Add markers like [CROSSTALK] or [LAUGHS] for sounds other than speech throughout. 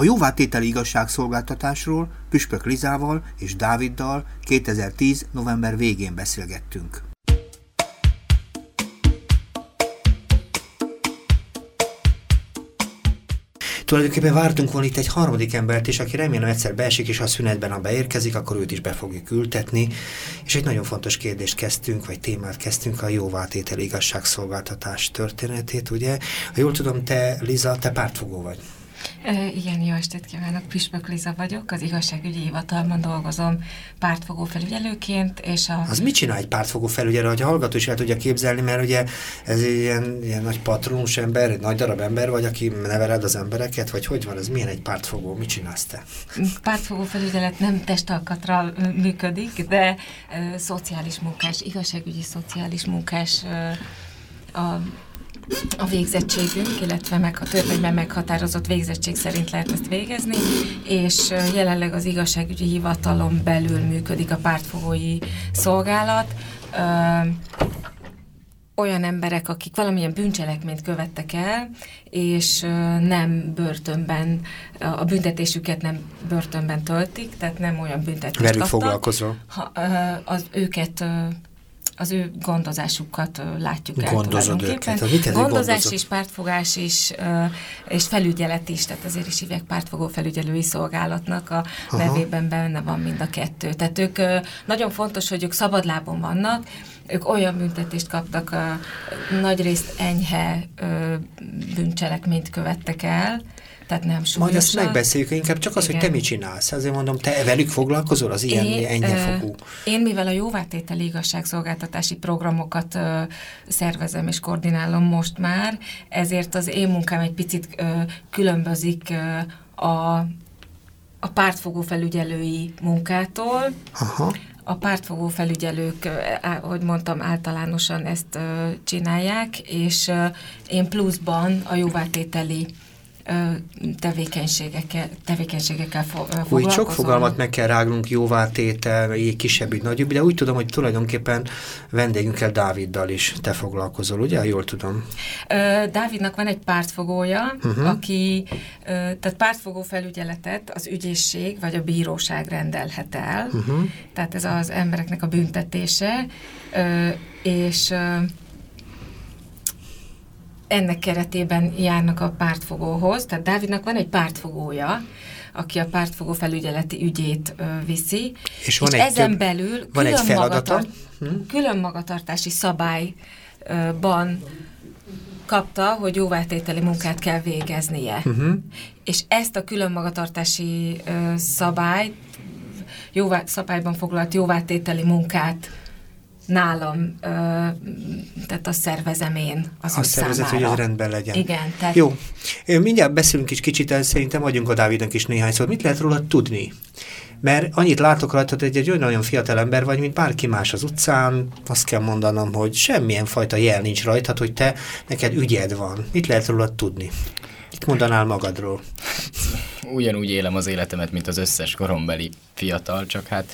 A jóvátételi igazságszolgáltatásról Püspök Lizával és Dáviddal 2010. november végén beszélgettünk. Tulajdonképpen vártunk volna itt egy harmadik embert is, aki remélem egyszer beesik, és a szünetben, ha beérkezik, akkor őt is be fogjuk ültetni. És egy nagyon fontos kérdést kezdtünk, vagy témát kezdtünk, a jóvátétel igazságszolgáltatás történetét, ugye? Ha jól tudom, te, Liza, te pártfogó vagy. Igen, jó estét kívánok, Püspök Liza vagyok, az igazságügyi hivatalban dolgozom pártfogó felügyelőként, és a... Az mit csinál egy pártfogó felügyelő, hogy a hallgató is el tudja képzelni, mert ugye ez egy ilyen, ilyen nagy patronus ember, egy nagy darab ember vagy, aki neveled az embereket, vagy hogy van, ez? Milyen egy pártfogó, mit csinálsz te? [LAUGHS] Pártfogó felügyelet nem testalkatra működik, de ö, szociális munkás, igazságügyi szociális munkás ö, a a végzettségünk, illetve meg a törvényben meghatározott végzettség szerint lehet ezt végezni, és jelenleg az igazságügyi hivatalon belül működik a pártfogói szolgálat. Ö, olyan emberek, akik valamilyen bűncselekményt követtek el, és nem börtönben, a büntetésüket nem börtönben töltik, tehát nem olyan büntetést Velük kaptak. foglalkozol? Ha, az őket az ő gondozásukat látjuk el Gondozod őket. Mit Gondozás és pártfogás is, és felügyelet is, tehát azért is hívják pártfogó felügyelői szolgálatnak a Aha. nevében benne van mind a kettő. Tehát ők nagyon fontos, hogy ők szabadlábon vannak, ők olyan büntetést kaptak, a, nagyrészt enyhe bűncselekményt követtek el, tehát nem súlyosan. Majd azt megbeszéljük, inkább csak az, Igen. hogy te mit csinálsz. Azért mondom, te velük foglalkozol, az ilyen én, ennyefogú. Én, mivel a jóvátételi igazságszolgáltatási programokat ö, szervezem és koordinálom most már, ezért az én munkám egy picit ö, különbözik ö, a, a pártfogó felügyelői munkától. Aha. A pártfogó felügyelők, hogy mondtam, általánosan ezt csinálják, és én pluszban a jóvátételi tevékenységekkel, tevékenységekkel foglalkozom. Úgy sok fogalmat meg kell rágnunk, jóvátétel, kisebb, nagyobb, de úgy tudom, hogy tulajdonképpen vendégünkkel Dáviddal is te foglalkozol, ugye? Jól tudom. Dávidnak van egy pártfogója, uh-huh. aki, tehát pártfogó felügyeletet az ügyészség vagy a bíróság rendelhet el, uh-huh. tehát ez az embereknek a büntetése, és ennek keretében járnak a pártfogóhoz, tehát Dávidnak van egy pártfogója, aki a pártfogó felügyeleti ügyét ö, viszi, és, van és egy ezen több, belül van külön, egy magatart, hm? külön magatartási szabályban kapta, hogy jóvátételi munkát kell végeznie. Uh-huh. És ezt a külön magatartási ö, szabályt, jóvá, szabályban foglalt jóvátételi munkát nálam, ö, tehát azt szervezem én az Azt szervezet, hogy ez rendben legyen. Igen. Tehát... Jó. Mindjárt beszélünk is kicsit, szerintem adjunk a Dávidnak is néhány szót. Mit lehet róla tudni? Mert annyit látok rajta, hogy egy olyan nagyon fiatal ember vagy, mint bárki más az utcán, azt kell mondanom, hogy semmilyen fajta jel nincs rajta, hogy te, neked ügyed van. Mit lehet róla tudni? Mit mondanál magadról? Ugyanúgy élem az életemet, mint az összes korombeli fiatal, csak hát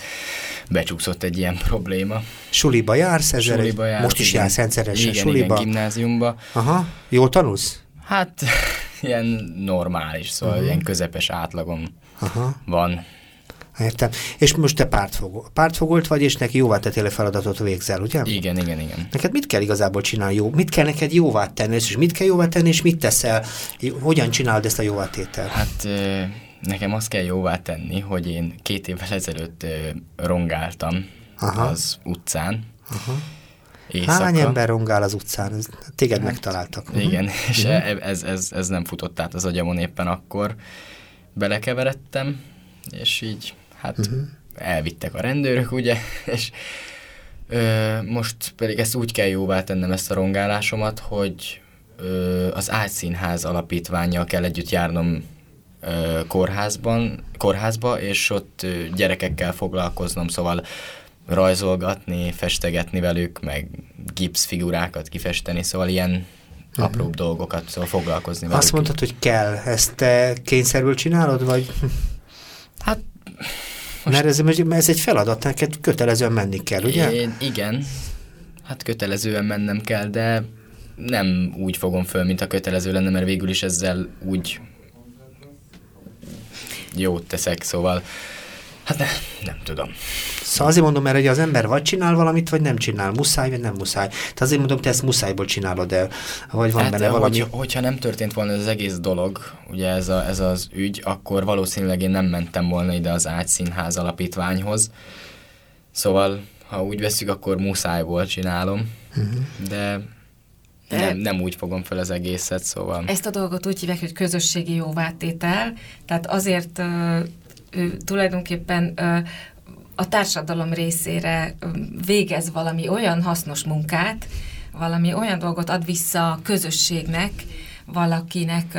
becsúszott egy ilyen probléma. Suliba jársz ezzel? Suliba jársz, most is igen. jársz rendszeresen igen, suliba? Igen, gimnáziumba. Aha, jól tanulsz? Hát [LAUGHS] ilyen normális, szóval uh -huh. ilyen közepes átlagom Aha. van. Értem. És most te pártfogó. pártfogolt vagy, és neki jóvá tettél feladatot végzel, ugye? Igen, igen, igen. Neked mit kell igazából csinálni? Jó? Mit kell neked jóvá tenni, és mit kell jóvá tenni, és mit teszel? Hogyan csinálod ezt a jóvá tételt? Hát nekem azt kell jóvá tenni, hogy én két évvel ezelőtt rongáltam Aha. az utcán. Aha. Éjszaka. Hány ember rongál az utcán? Téged hát, megtaláltak. Igen, uh [LAUGHS] -huh. és uh -huh. ez, ez, ez nem futott át az agyamon éppen akkor. Belekeveredtem, és így hát uh -huh. elvittek a rendőrök, ugye, [LAUGHS] és ö, most pedig ezt úgy kell jóvá tennem ezt a rongálásomat, hogy ö, az Ágyszínház alapítványjal kell együtt járnom kórházban, kórházba, és ott gyerekekkel foglalkoznom, szóval rajzolgatni, festegetni velük, meg gipszfigurákat kifesteni, szóval ilyen uh-huh. apróbb dolgokat, szóval foglalkozni velük. Azt mondtad, hogy kell. Ezt te kényszerből csinálod, vagy... Hát... Most... Mert ez, ez egy feladat, neked kötelezően menni kell, ugye? Én, igen, hát kötelezően mennem kell, de nem úgy fogom föl, mint a kötelező lenne, mert végül is ezzel úgy jót teszek, szóval hát ne, nem tudom. Szóval azért mondom, mert hogy az ember vagy csinál valamit, vagy nem csinál, muszáj, vagy nem muszáj. Tehát azért mondom, te ezt muszájból csinálod el, vagy van hát, benne valami. Hogyha, hogyha nem történt volna ez az egész dolog, ugye ez, a, ez az ügy, akkor valószínűleg én nem mentem volna ide az Ágyszínház alapítványhoz. Szóval, ha úgy veszük, akkor muszájból csinálom, uh-huh. de de nem, nem úgy fogom fel az egészet, szóval... Ezt a dolgot úgy hívják, hogy közösségi jóvátétel, tehát azért ö, tulajdonképpen a társadalom részére végez valami olyan hasznos munkát, valami olyan dolgot ad vissza a közösségnek, valakinek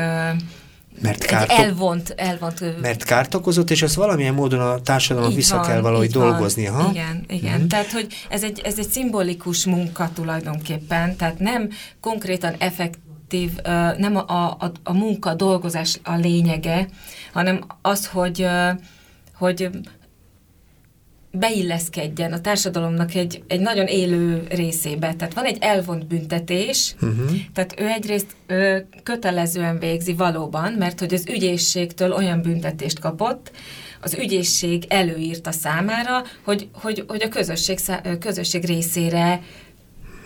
mert kárt, elvont, elvont... Mert kárt okozott, és ezt valamilyen módon a társadalom vissza van, kell valahogy dolgozni. Ha? Igen, igen. Mm. Tehát, hogy ez egy, ez egy szimbolikus munka tulajdonképpen, tehát nem konkrétan effektív, nem a, a, a munka, dolgozás a lényege, hanem az, hogy hogy beilleszkedjen a társadalomnak egy, egy nagyon élő részébe. Tehát van egy elvont büntetés, uh-huh. tehát ő egyrészt ő kötelezően végzi valóban, mert hogy az ügyészségtől olyan büntetést kapott, az ügyészség előírta számára, hogy, hogy, hogy a közösség, közösség részére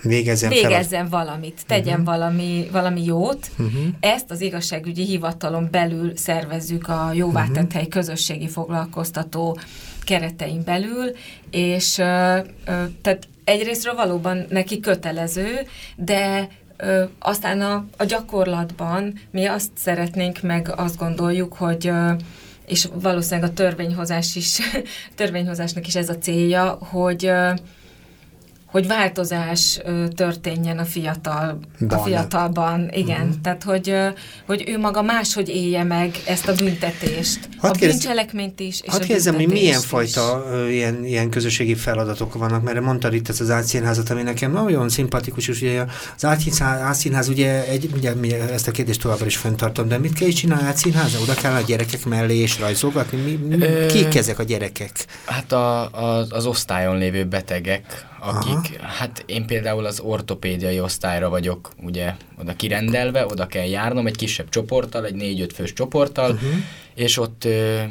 végezzen, végezzen valamit, tegyen uh-huh. valami, valami jót. Uh-huh. Ezt az igazságügyi hivatalon belül szervezzük a jóvátett uh-huh. hely közösségi foglalkoztató keretein belül, és tehát egyrésztről valóban neki kötelező, de aztán a, a gyakorlatban mi azt szeretnénk, meg azt gondoljuk, hogy és valószínűleg a törvényhozás is, [LAUGHS] törvényhozásnak is ez a célja, hogy ö, hogy változás történjen a fiatal, a fiatalban, igen. Uh-huh. Tehát, hogy, hogy ő maga máshogy élje meg ezt a büntetést. Hadd a kérdez, bűncselekményt is, és hadd a kérdezem, hogy milyen is. fajta ilyen, ilyen közösségi feladatok vannak, mert mondtad itt ez az átszínházat, ami nekem nagyon szimpatikus, és ugye az átszínház, ugye, egy, ugye ezt a kérdést továbbra is fenntartom, de mit kell is csinálni átszínháza? Oda kell a gyerekek mellé és rajzolgatni? Mi, mi, kik ezek a gyerekek? Hát a, a, az osztályon lévő betegek, akik, Aha. hát én például az ortopédiai osztályra vagyok ugye oda kirendelve, oda kell járnom egy kisebb csoporttal, egy négy-öt fős csoporttal, uh-huh. és ott ö,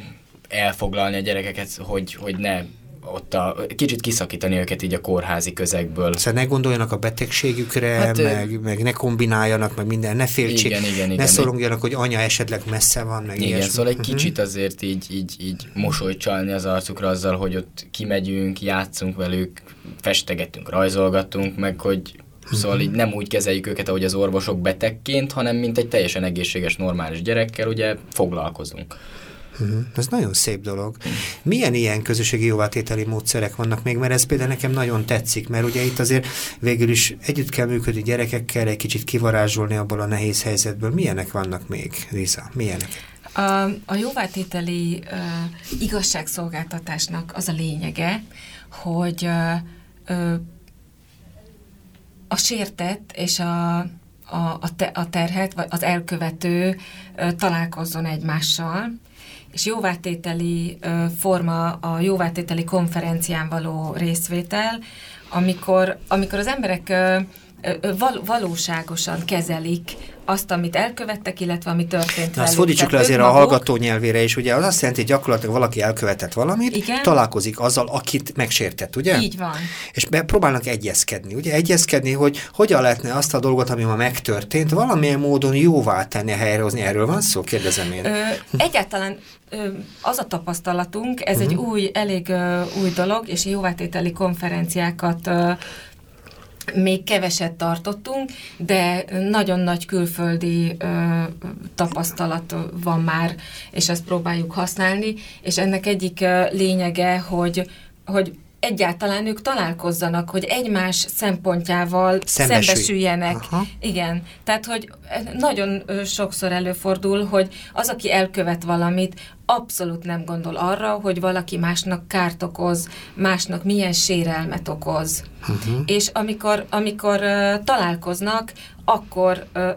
elfoglalni a gyerekeket, hogy, hogy ne ott a, kicsit kiszakítani őket így a kórházi közegből. Szóval ne gondoljanak a betegségükre, hát, meg, meg ne kombináljanak, meg minden, ne féltsék, igen, igen, ne igen, szorongjanak, hogy anya esetleg messze van, meg Igen, ilyesmi. szóval egy uh-huh. kicsit azért így, így, így mosolyt csalni az arcukra azzal, hogy ott kimegyünk, játszunk velük, festegetünk, rajzolgatunk, meg hogy Szóval uh-huh. így nem úgy kezeljük őket, ahogy az orvosok betegként, hanem mint egy teljesen egészséges, normális gyerekkel, ugye foglalkozunk. Uh-huh. Ez nagyon szép dolog. Milyen ilyen közösségi jóvátételi módszerek vannak még, mert ez például nekem nagyon tetszik, mert ugye itt azért végül is együtt kell működni gyerekekkel, egy kicsit kivarázsolni abból a nehéz helyzetből. Milyenek vannak még, Lisa? Milyenek? A, a jóvátételi uh, igazságszolgáltatásnak az a lényege, hogy uh, a sértett és a, a, a, te, a terhet, vagy az elkövető uh, találkozzon egymással, és jóvátételi forma a jóvátételi konferencián való részvétel, amikor, amikor az emberek val- valóságosan kezelik azt, amit elkövettek, illetve ami történt Na, azt fordítsuk le azért maguk... a hallgató nyelvére is, ugye az azt jelenti, hogy gyakorlatilag valaki elkövetett valamit, Igen? találkozik azzal, akit megsértett, ugye? Így van. És próbálnak egyezkedni, ugye? Egyezkedni, hogy hogyan lehetne azt a dolgot, ami ma megtörtént, valamilyen módon jóvá tenni, helyrehozni. Erről van szó? Kérdezem én. Ö, egyáltalán ö, az a tapasztalatunk, ez uh-huh. egy mhm. új, elég ö, új dolog, és jóvátételi konferenciákat ö, még keveset tartottunk, de nagyon nagy külföldi ö, tapasztalat van már, és ezt próbáljuk használni, és ennek egyik lényege, hogy, hogy egyáltalán ők találkozzanak, hogy egymás szempontjával Szembesülj. szembesüljenek. Aha. Igen, tehát hogy nagyon sokszor előfordul, hogy az, aki elkövet valamit, abszolút nem gondol arra, hogy valaki másnak kárt okoz, másnak milyen sérelmet okoz. Uh-huh. És amikor, amikor uh, találkoznak, akkor uh,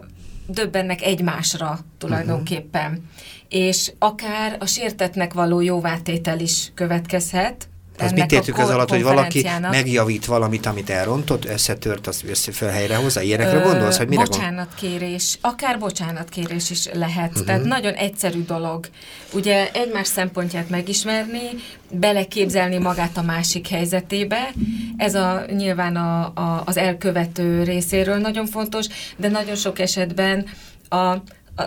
döbbennek egymásra tulajdonképpen. Uh-huh. És akár a sértetnek való jóvátétel is következhet, Az mit értük az alatt, hogy valaki megjavít valamit, amit elrontott, összetört, az össze fel helyre hozza? Ilyenekre Ö, gondolsz, hogy mire Bocsánatkérés, akár bocsánatkérés is lehet. Uh-huh. Tehát nagyon egyszerű dolog. Ugye egymás szempontját megismerni, beleképzelni magát a másik helyzetébe, ez a nyilván a, a, az elkövető részéről nagyon fontos, de nagyon sok esetben a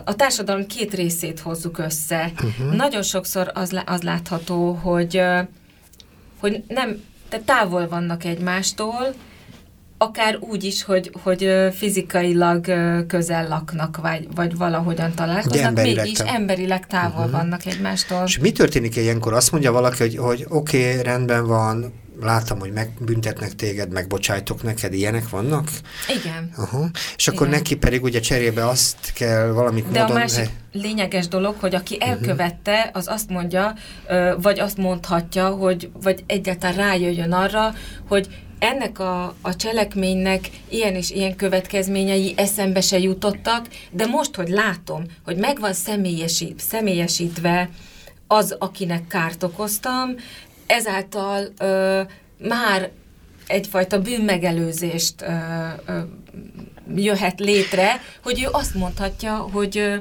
a társadalom két részét hozzuk össze. Uh-huh. Nagyon sokszor az, az látható, hogy, hogy nem, tehát távol vannak egymástól, akár úgy is, hogy, hogy fizikailag közel laknak, vagy, vagy valahogyan találkoznak, emberileg mégis emberileg távol uh-huh. vannak egymástól. És mi történik ilyenkor? Azt mondja valaki, hogy, hogy oké, okay, rendben van, láttam, hogy megbüntetnek téged, megbocsájtok neked, ilyenek vannak? Igen. Aha. És akkor Igen. neki pedig ugye cserébe azt kell valamit De módon... a másik lényeges dolog, hogy aki mhm. elkövette, az azt mondja, vagy azt mondhatja, hogy, vagy egyáltalán rájöjjön arra, hogy ennek a, a cselekménynek ilyen és ilyen következményei eszembe se jutottak, de most, hogy látom, hogy megvan személyesít, személyesítve az, akinek kárt okoztam, ezáltal ö, már egyfajta bűnmegelőzést ö, ö, jöhet létre, hogy ő azt mondhatja, hogy ö,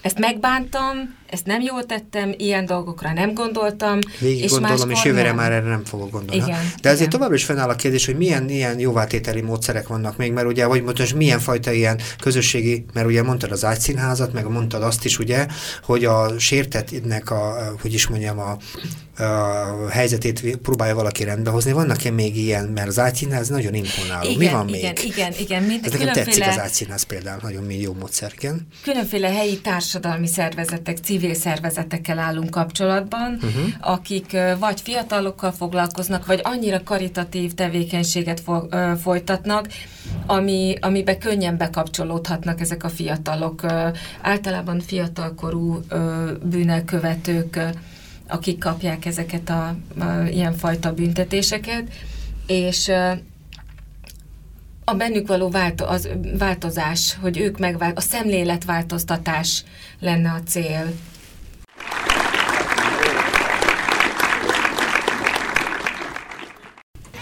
ezt megbántam, ezt nem jól tettem, ilyen dolgokra nem gondoltam. Végig és gondolom, és jövőre már erre nem fogok gondolni. Igen, De azért igen. továbbra is fennáll a kérdés, hogy milyen ilyen jóvátételi módszerek vannak még, mert ugye, vagy most milyen fajta ilyen közösségi, mert ugye mondtad az ágyszínházat, meg mondtad azt is ugye, hogy a sértetnek a, hogy is mondjam, a, a helyzetét próbálja valaki rendbehozni. Vannak-e még ilyen, mert az ágyszínház nagyon imponáló. Igen, Mi van igen, még? Igen, igen. Mind, Ez nekem tetszik az ágyszínház például, nagyon jó módszer, igen. Különféle helyi társadalmi szervezetek, civil szervezetekkel állunk kapcsolatban, uh-huh. akik vagy fiatalokkal foglalkoznak, vagy annyira karitatív tevékenységet fo- folytatnak, ami, amibe könnyen bekapcsolódhatnak ezek a fiatalok. Általában fiatalkorú bűnelkövetők, akik kapják ezeket a, a ilyenfajta büntetéseket, és a bennük való válto, az változás, hogy ők megvált, a szemléletváltoztatás lenne a cél.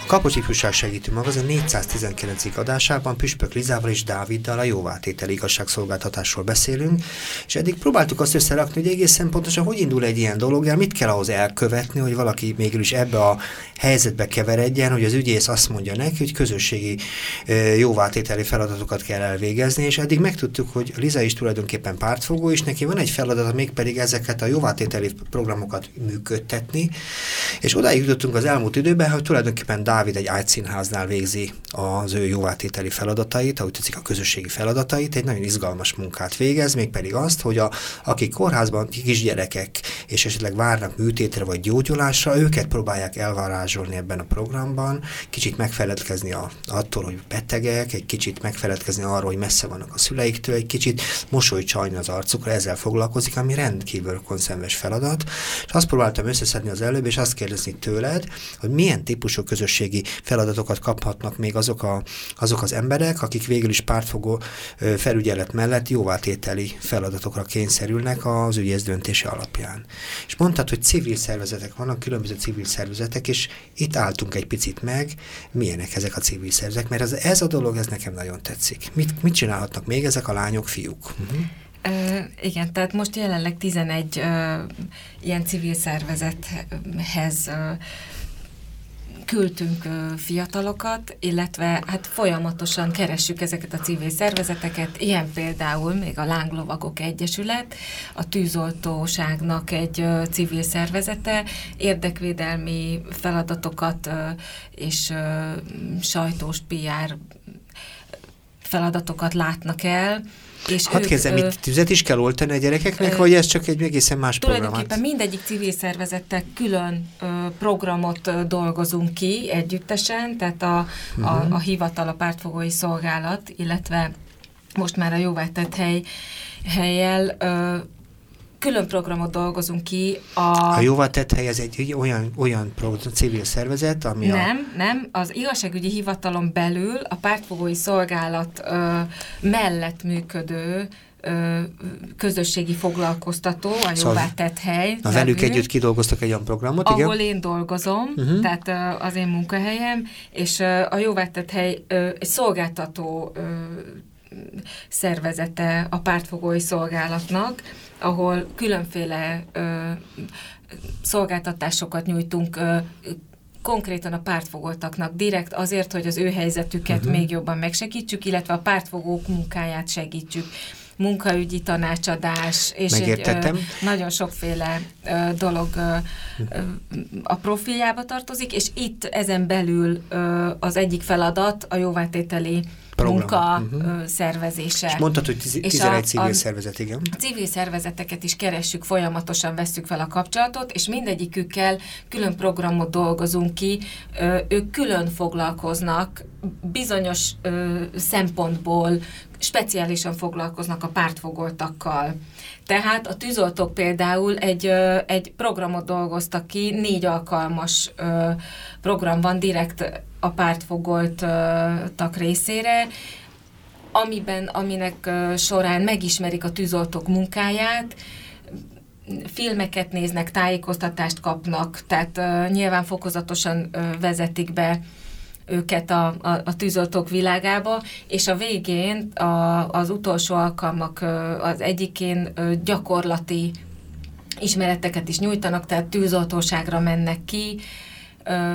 Kapocs Ifjúság Segítő Magazin 419. adásában Püspök Lizával és Dáviddal a jóvátétel igazságszolgáltatásról beszélünk, és eddig próbáltuk azt összerakni, hogy egészen pontosan hogy indul egy ilyen dolog, mit kell ahhoz elkövetni, hogy valaki mégis ebbe a helyzetbe keveredjen, hogy az ügyész azt mondja neki, hogy közösségi jóvátételi feladatokat kell elvégezni, és eddig megtudtuk, hogy Liza is tulajdonképpen pártfogó, és neki van egy feladata, mégpedig ezeket a jóvátételi programokat működtetni, és odáig jutottunk az elmúlt időben, hogy tulajdonképpen Dávid egy ágyszínháznál végzi az ő jóvátételi feladatait, ahogy tetszik a közösségi feladatait, egy nagyon izgalmas munkát végez, mégpedig azt, hogy a, akik kórházban kisgyerekek, és esetleg várnak műtétre vagy gyógyulásra, őket próbálják elvarázsolni ebben a programban, kicsit megfeledkezni a, attól, hogy betegek, egy kicsit megfeledkezni arról, hogy messze vannak a szüleiktől, egy kicsit mosoly az arcukra, ezzel foglalkozik, ami rendkívül konszenves feladat. És azt próbáltam összeszedni az előbb, és azt kérdezni tőled, hogy milyen típusú közösségi közösségi feladatokat kaphatnak még azok, a, azok az emberek, akik végül is pártfogó felügyelet mellett jóvátételi feladatokra kényszerülnek az ügyész döntése alapján. És mondtad, hogy civil szervezetek vannak, különböző civil szervezetek, és itt álltunk egy picit meg, milyenek ezek a civil szervezetek, mert ez, ez a dolog, ez nekem nagyon tetszik. Mit, mit csinálhatnak még ezek a lányok, fiúk? Uh-huh. Uh, igen, tehát most jelenleg 11 uh, ilyen civil szervezethez uh, küldtünk fiatalokat, illetve hát folyamatosan keressük ezeket a civil szervezeteket, ilyen például még a Lánglovagok Egyesület, a tűzoltóságnak egy civil szervezete, érdekvédelmi feladatokat és sajtós PR feladatokat látnak el, és Hadd ők, kezdem, itt tüzet is kell oltani a gyerekeknek, ö, vagy ez csak egy egészen más program? Tulajdonképpen mindegyik civil szervezettel külön ö, programot ö, dolgozunk ki együttesen, tehát a, uh-huh. a, mhm. a hivatal, a pártfogói szolgálat, illetve most már a jóváltett hely, helyel ö, külön programot dolgozunk ki. A, a jóvá tett hely ez egy olyan, olyan program, civil szervezet, ami Nem, a... nem. Az igazságügyi hivatalon belül a pártfogói szolgálat ö, mellett működő ö, közösségi foglalkoztató, a szóval Jóvá tett hely. Na, velük együtt kidolgoztak egy olyan programot, ahol igen? én dolgozom, uh-huh. tehát ö, az én munkahelyem, és a Jóvá tett hely egy szolgáltató szervezete a pártfogói szolgálatnak, ahol különféle ö, szolgáltatásokat nyújtunk ö, konkrétan a pártfogoltaknak direkt azért, hogy az ő helyzetüket uh-huh. még jobban megsegítsük, illetve a pártfogók munkáját segítsük munkaügyi tanácsadás, és egy ö, nagyon sokféle ö, dolog ö, ö, a profiljába tartozik, és itt ezen belül ö, az egyik feladat a jóvátételi Program. munka uh-huh. szervezése. És mondtad, hogy 11 a, civil a, szervezet, igen. A civil szervezeteket is keressük, folyamatosan vesszük fel a kapcsolatot, és mindegyikükkel külön programot dolgozunk ki, ők külön foglalkoznak bizonyos szempontból, speciálisan foglalkoznak a pártfogoltakkal. Tehát a tűzoltók például egy, egy programot dolgoztak ki, négy alkalmas program van direkt a pártfogoltak részére, amiben, aminek során megismerik a tűzoltók munkáját, filmeket néznek, tájékoztatást kapnak, tehát nyilván fokozatosan vezetik be őket a, a, a tűzoltók világába, és a végén a, az utolsó alkalmak uh, az egyikén uh, gyakorlati ismereteket is nyújtanak, tehát tűzoltóságra mennek ki, uh,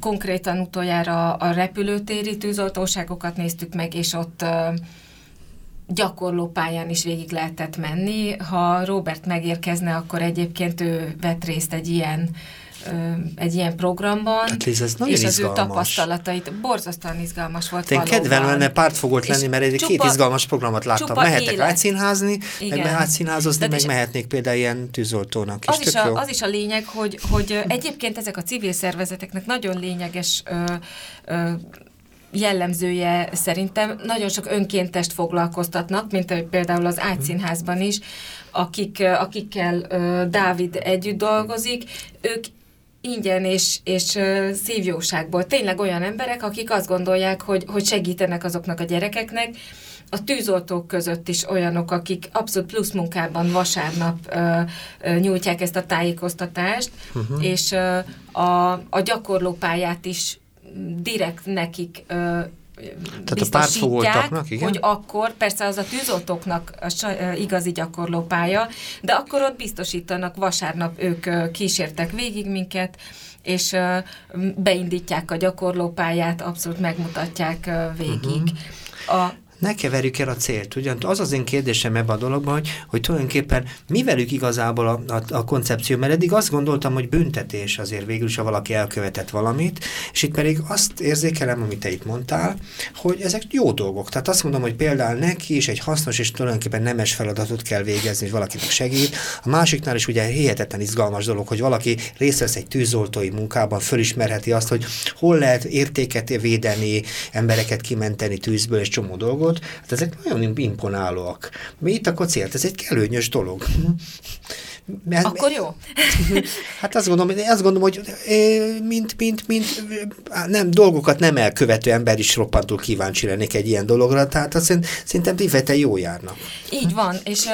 konkrétan utoljára a repülőtéri tűzoltóságokat néztük meg, és ott gyakorlópályán is végig lehetett menni. Ha Robert megérkezne, akkor egyébként ő vett részt egy ilyen egy ilyen programban, hát Liz, ez nagyon és az izgalmas. ő tapasztalatait borzasztóan izgalmas volt Én kedven lenne pártfogott lenni, mert egy két izgalmas programot láttam. Mehetek élet. átszínházni, Igen. meg átszínházozni, meg mehetnék például ilyen tűzoltónak is. Az is, a, az is a lényeg, hogy, hogy egyébként ezek a civil szervezeteknek nagyon lényeges ö, ö, jellemzője szerintem nagyon sok önkéntest foglalkoztatnak, mint például az Ágyszínházban is, akik, akikkel Dávid együtt dolgozik, ők ingyen és, és szívjóságból. Tényleg olyan emberek, akik azt gondolják, hogy, hogy segítenek azoknak a gyerekeknek, a tűzoltók között is olyanok, akik abszolút plusz munkában vasárnap ö, ö, nyújtják ezt a tájékoztatást, uh-huh. és ö, a, a gyakorlópályát is direkt nekik ö, tehát a pártfogoltaknak, igen? hogy akkor, persze az a tűzoltóknak a igazi gyakorlópálya, de akkor ott biztosítanak, vasárnap ők kísértek végig minket, és beindítják a gyakorlópályát, abszolút megmutatják végig. Uh-huh. A, ne keverjük el a célt. Ugyan az az én kérdésem ebben a dologban, hogy, hogy tulajdonképpen mi velük igazából a, a, a koncepció, mert eddig azt gondoltam, hogy büntetés azért végül is, ha valaki elkövetett valamit, és itt pedig azt érzékelem, amit te itt mondtál, hogy ezek jó dolgok. Tehát azt mondom, hogy például neki is egy hasznos és tulajdonképpen nemes feladatot kell végezni, hogy valakinek segít. A másiknál is ugye hihetetlen izgalmas dolog, hogy valaki részt vesz egy tűzoltói munkában, fölismerheti azt, hogy hol lehet értéket védeni, embereket kimenteni tűzből és csomó dolgot, dolgot, hát ezek nagyon imponálóak. Mi itt a célt? Ez egy előnyös dolog. Mert, Akkor jó. [LAUGHS] Hát azt gondolom, azt gondolom, hogy mint, mint, mint nem, dolgokat nem elkövető ember is roppantul kíváncsi lennék egy ilyen dologra, tehát azt szerintem tivete jó járnak. Így van, és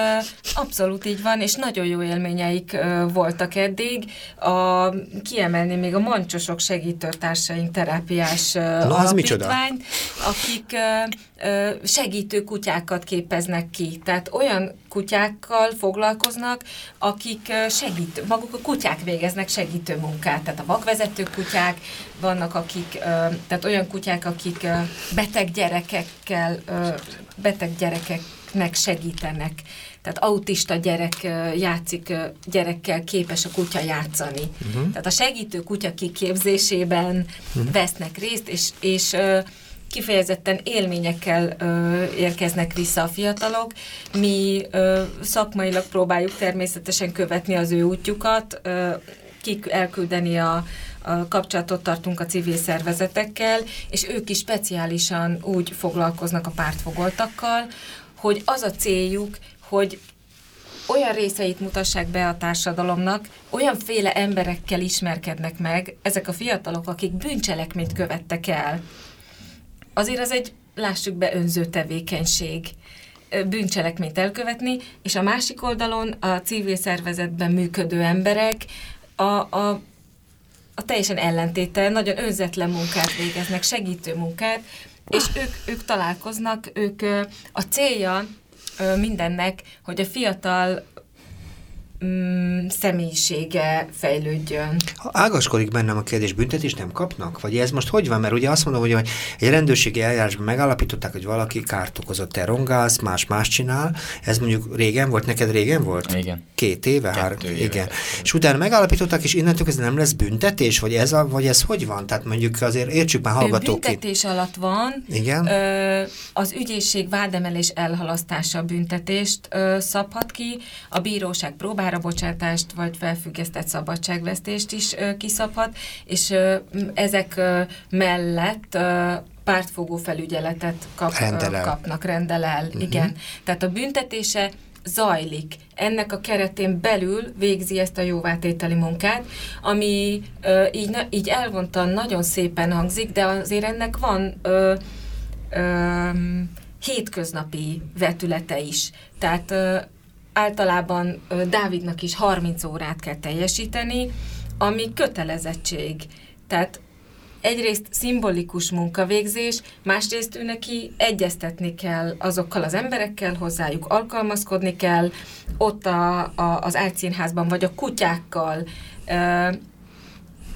abszolút így van, és nagyon jó élményeik voltak eddig. A, kiemelni még a mancsosok segítőtársaink terápiás Na, alapítvány, akik segítő kutyákat képeznek ki. Tehát olyan kutyákkal foglalkoznak, akik segít, maguk a kutyák végeznek segítő munkát. Tehát a vakvezető kutyák, vannak akik, tehát olyan kutyák, akik beteg gyerekekkel, beteg gyerekeknek segítenek. Tehát autista gyerek játszik, gyerekkel képes a kutya játszani. Uh-huh. Tehát a segítő kutya kiképzésében uh-huh. vesznek részt, és, és kifejezetten élményekkel ö, érkeznek vissza a fiatalok. Mi ö, szakmailag próbáljuk természetesen követni az ő útjukat, ö, kik elküldeni a, a kapcsolatot tartunk a civil szervezetekkel, és ők is speciálisan úgy foglalkoznak a pártfogoltakkal, hogy az a céljuk, hogy olyan részeit mutassák be a társadalomnak, olyanféle emberekkel ismerkednek meg, ezek a fiatalok, akik bűncselekményt követtek el, azért ez egy, lássuk be, önző tevékenység. bűncselekményt elkövetni, és a másik oldalon a civil szervezetben működő emberek a, a a teljesen ellentéte, nagyon önzetlen munkát végeznek, segítő munkát, és ők, ők találkoznak, ők a célja mindennek, hogy a fiatal mm, személyisége fejlődjön. Ha ágaskodik bennem a kérdés, büntetés nem kapnak? Vagy ez most hogy van? Mert ugye azt mondom, hogy egy rendőrségi eljárásban megállapították, hogy valaki kárt okozott, te rongálsz, más más csinál. Ez mondjuk régen volt, neked régen volt? Igen. Két éve? Hár, igen. És utána megállapították, és innentől ez nem lesz büntetés? Vagy ez, a, vagy ez hogy van? Tehát mondjuk azért értsük már hallgatók. Büntetés alatt van. Igen. Ö, az ügyészség vádemelés elhalasztása büntetést ö, szabhat ki, a bíróság próbál szabályra bocsátást vagy felfüggesztett szabadságvesztést is kiszabhat, és ezek mellett pártfogó felügyeletet kap, rendelel. kapnak, rendel el. Uh-huh. Igen. Tehát a büntetése zajlik. Ennek a keretén belül végzi ezt a jóvátételi munkát, ami ö, így, na, így elvontan nagyon szépen hangzik, de azért ennek van ö, ö, hétköznapi vetülete is. Tehát általában Dávidnak is 30 órát kell teljesíteni, ami kötelezettség. Tehát egyrészt szimbolikus munkavégzés, másrészt ő neki egyeztetni kell azokkal az emberekkel, hozzájuk alkalmazkodni kell, ott a, a, az álcínházban vagy a kutyákkal ö,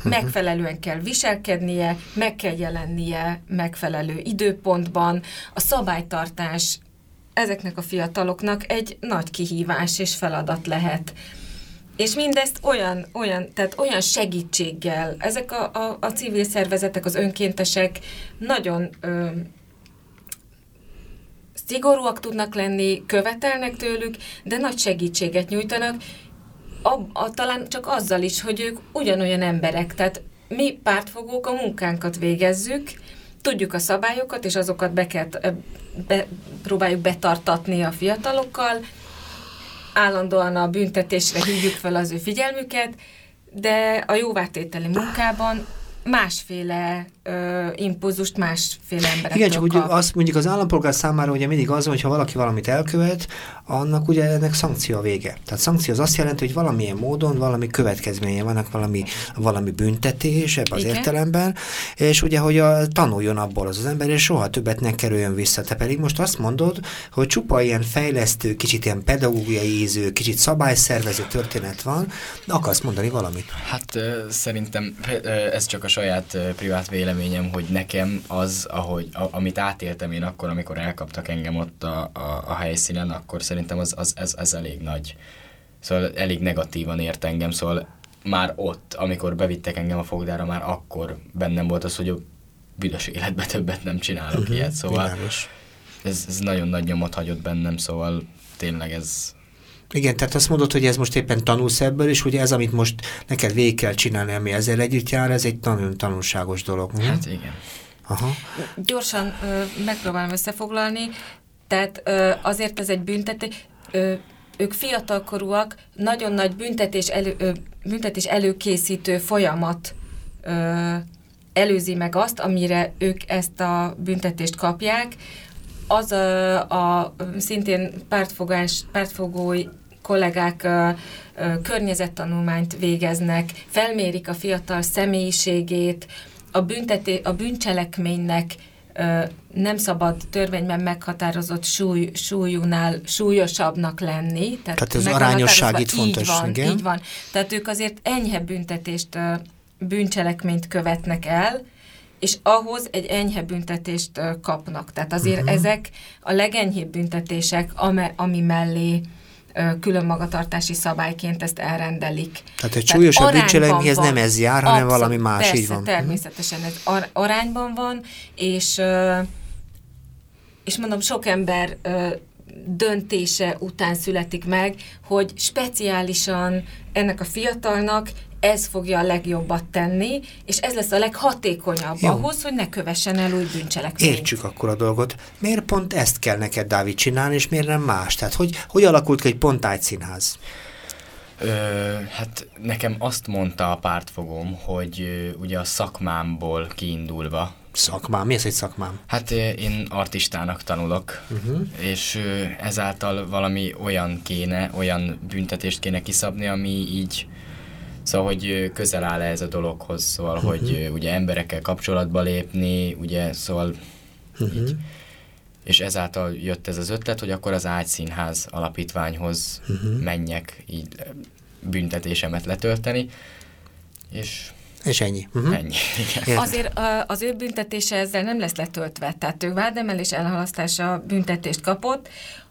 megfelelően kell viselkednie, meg kell jelennie megfelelő időpontban, a szabálytartás ezeknek a fiataloknak egy nagy kihívás és feladat lehet. És mindezt olyan, olyan, tehát olyan segítséggel, ezek a, a, a civil szervezetek, az önkéntesek nagyon ö, szigorúak tudnak lenni, követelnek tőlük, de nagy segítséget nyújtanak, a, a, talán csak azzal is, hogy ők ugyanolyan emberek, tehát mi pártfogók a munkánkat végezzük, tudjuk a szabályokat, és azokat be kell, be, próbáljuk betartatni a fiatalokkal, állandóan a büntetésre hívjuk fel az ő figyelmüket, de a jóvátételi munkában másféle ö, impulzust másféle emberek Igen, csak úgy azt mondjuk az állampolgár számára ugye mindig az, hogy ha valaki valamit elkövet, annak ugye ennek szankció a vége. Tehát szankció az azt jelenti, hogy valamilyen módon valami következménye vannak, valami, valami büntetés ebben az Igen. értelemben, és ugye, hogy a, tanuljon abból az az ember, és soha többet ne kerüljön vissza. Te pedig most azt mondod, hogy csupa ilyen fejlesztő, kicsit ilyen pedagógiai íző, kicsit szabályszervező történet van, akarsz mondani valamit? Hát szerintem ez csak a saját privát véleményem, hogy nekem az, ahogy, a, amit átéltem én akkor, amikor elkaptak engem ott a, a, a helyszínen, akkor szerintem az, az, ez, ez elég nagy. Szóval elég negatívan ért engem, szóval már ott, amikor bevittek engem a fogdára, már akkor bennem volt az, hogy a büdös életbe többet nem csinálok uh-huh, ilyet, szóval ez, ez nagyon nagy nyomot hagyott bennem, szóval tényleg ez, igen, tehát azt mondod, hogy ez most éppen tanulsz ebből, és ugye ez, amit most neked végig kell csinálni, ami ezzel együtt jár, ez egy nagyon tanulságos dolog. Hm? Hát igen. Aha. Gyorsan ö, megpróbálom összefoglalni. Tehát ö, azért ez egy büntetés, ők fiatalkorúak, nagyon nagy büntetés, elő, ö, büntetés előkészítő folyamat ö, előzi meg azt, amire ők ezt a büntetést kapják. Az a, a szintén pártfogás, pártfogói kollégák ö, ö, környezettanulmányt végeznek, felmérik a fiatal személyiségét, a, bünteté, a bűncselekménynek ö, nem szabad törvényben meghatározott súly, súlyúnál súlyosabbnak lenni. Tehát, tehát az arányosság itt fontos. Így van, igen. így van. Tehát ők azért enyhe büntetést, bűncselekményt követnek el, és ahhoz egy enyhe büntetést kapnak. Tehát azért uh-huh. ezek a legenyhébb büntetések, ami, ami mellé külön magatartási szabályként ezt elrendelik. Tehát egy súlyosabb bűncselekményhez nem ez jár, hanem Abszolút, valami más, persze, így van. természetesen ez ar- arányban van, és, és mondom, sok ember döntése után születik meg, hogy speciálisan ennek a fiatalnak ez fogja a legjobbat tenni, és ez lesz a leghatékonyabb Jó. ahhoz, hogy ne kövessen el új bűncselekményt. Értsük akkor a dolgot. Miért pont ezt kell neked, Dávid, csinálni, és miért nem más? Tehát hogy, hogy alakult ki egy pont színház? Ö, hát nekem azt mondta a pártfogom, hogy ö, ugye a szakmámból kiindulva, Szakmám? Mi ez egy szakmám? Hát én artistának tanulok, uh-huh. és ezáltal valami olyan kéne, olyan büntetést kéne kiszabni, ami így Szóval, hogy közel áll ez a dologhoz, szóval, uh-huh. hogy ugye emberekkel kapcsolatba lépni, ugye, szóval uh-huh. így. És ezáltal jött ez az ötlet, hogy akkor az Ágyszínház alapítványhoz uh-huh. menjek így büntetésemet letölteni, és és ennyi. Uh-huh. Ennyi, [LAUGHS] igen. Azért az ő büntetése ezzel nem lesz letöltve, tehát ő vádemelés elhalasztása büntetést kapott,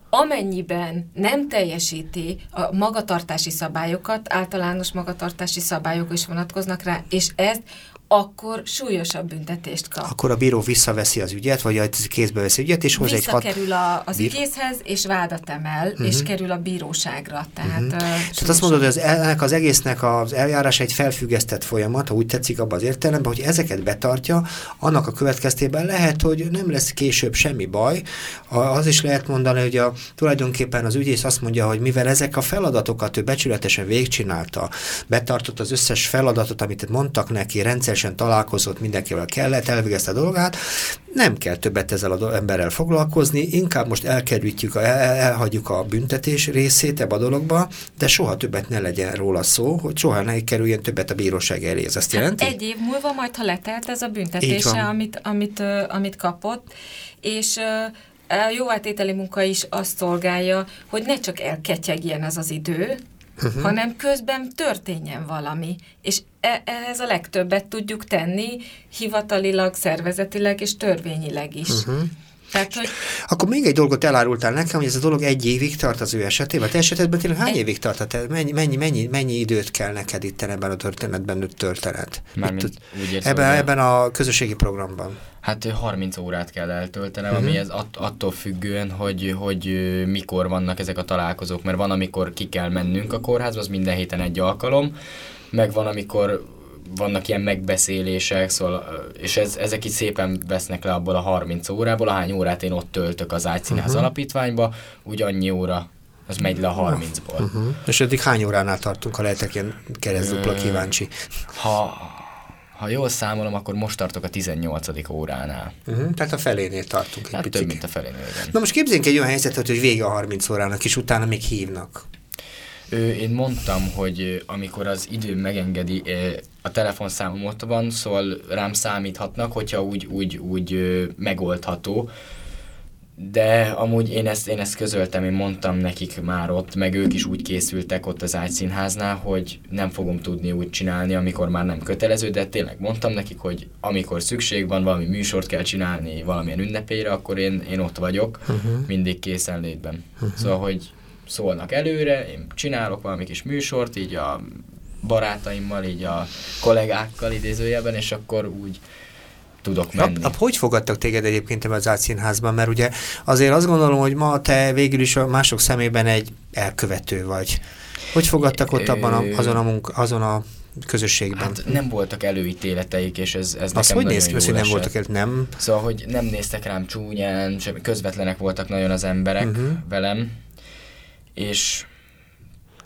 amennyiben nem teljesíti a magatartási szabályokat, általános magatartási szabályok is vonatkoznak rá, és ezt akkor súlyosabb büntetést kap. Akkor a bíró visszaveszi az ügyet, vagy kézbe veszi ügyet, és hoz egy hat... a, az bír... ügyészhez, és vádat emel, uh-huh. és kerül a bíróságra. Tehát, uh, tehát azt mondod, hogy az, ennek az egésznek az eljárás egy felfüggesztett folyamat, ha úgy tetszik abban az értelemben, hogy ezeket betartja, annak a következtében lehet, hogy nem lesz később semmi baj. Az is lehet mondani, hogy a, tulajdonképpen az ügyész azt mondja, hogy mivel ezek a feladatokat ő becsületesen végigcsinálta, betartott az összes feladatot, amit mondtak neki, rendszer rendszeresen találkozott, mindenkivel kellett, elvégezte a dolgát, nem kell többet ezzel az emberrel foglalkozni, inkább most elkerültjük, el, elhagyjuk a büntetés részét ebbe a dologba, de soha többet ne legyen róla szó, hogy soha ne kerüljen többet a bíróság elé. Ez azt jelenti? Hát egy év múlva majd, ha letelt ez a büntetése, amit, amit, amit kapott, és a jóátételi munka is azt szolgálja, hogy ne csak elketyegjen ez az idő, uh-huh. hanem közben történjen valami. És e- ehhez a legtöbbet tudjuk tenni hivatalilag, szervezetileg és törvényileg is. Uh-huh. Tehát, hogy... Akkor még egy dolgot elárultál nekem, hogy ez a dolog egy évig tart az ő esetében. Te esetedben tényleg hány egy... évig tart? Mennyi, mennyi, mennyi, mennyi időt kell neked itt ebben a történetben töltened? Itt, ebben, ebben a közösségi programban. Hát 30 órát kell eltöltenem, uh-huh. ami ez att, attól függően, hogy, hogy mikor vannak ezek a találkozók, mert van, amikor ki kell mennünk a kórházba, az minden héten egy alkalom, meg van, amikor vannak ilyen megbeszélések, szóval, és ez, ezek így szépen vesznek le abból a 30 órából, ahány órát én ott töltök az Ágyszínház uh-huh. alapítványba, úgy annyi óra, az megy le a 30-ból. Uh-huh. És eddig hány óránál tartunk, ha lehetek ilyen keresztdupla kíváncsi? Ha, ha jól számolom, akkor most tartok a 18. óránál. Uh-huh, tehát a felénél tartunk egy hát picit. több, mint a felénél, igen. Na most képzeljünk egy olyan helyzetet, hogy vége a 30 órának, és utána még hívnak. Én mondtam, hogy amikor az idő megengedi, a telefonszámom ott van, szóval rám számíthatnak, hogyha úgy, úgy, úgy megoldható. De amúgy én ezt, én ezt közöltem, én mondtam nekik már ott, meg ők is úgy készültek ott az ágyszínháznál, hogy nem fogom tudni úgy csinálni, amikor már nem kötelező, de tényleg mondtam nekik, hogy amikor szükség van, valami műsort kell csinálni valamilyen ünnepére, akkor én, én ott vagyok, uh-huh. mindig készenlétben. Uh-huh. Szóval, hogy szólnak előre, én csinálok valami kis műsort, így a barátaimmal, így a kollégákkal idézőjelben, és akkor úgy tudok menni. A, a, hogy fogadtak téged egyébként ebben az átszínházban? Mert ugye azért azt gondolom, hogy ma te végül is a mások szemében egy elkövető vagy. Hogy fogadtak ott abban a, azon, a munka, azon a közösségben? Hát nem voltak előítéleteik, és ez, ez Azt hogy néz ki, hogy nem voltak előtt, nem? Szóval, hogy nem néztek rám csúnyán, közvetlenek voltak nagyon az emberek uh-huh. velem, és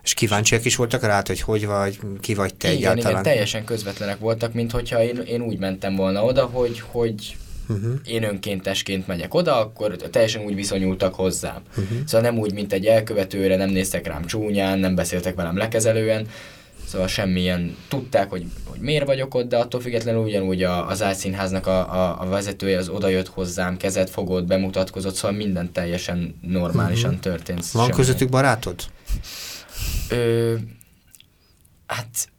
és kíváncsiak is voltak rá, hogy hogy vagy, ki vagy te igen, egyáltalán? Igen, teljesen közvetlenek voltak, mint hogyha én, én úgy mentem volna oda, hogy, hogy uh-huh. én önkéntesként megyek oda, akkor teljesen úgy viszonyultak hozzám. Uh-huh. Szóval nem úgy, mint egy elkövetőre, nem néztek rám csúnyán, nem beszéltek velem lekezelően, Szóval semmilyen, tudták, hogy, hogy miért vagyok ott, de attól függetlenül ugyanúgy a, az álszínháznak a, a, a vezetője az odajött hozzám, kezet fogott, bemutatkozott, szóval minden teljesen normálisan uh-huh. történt. Van semmi. közöttük barátod? Ö, hát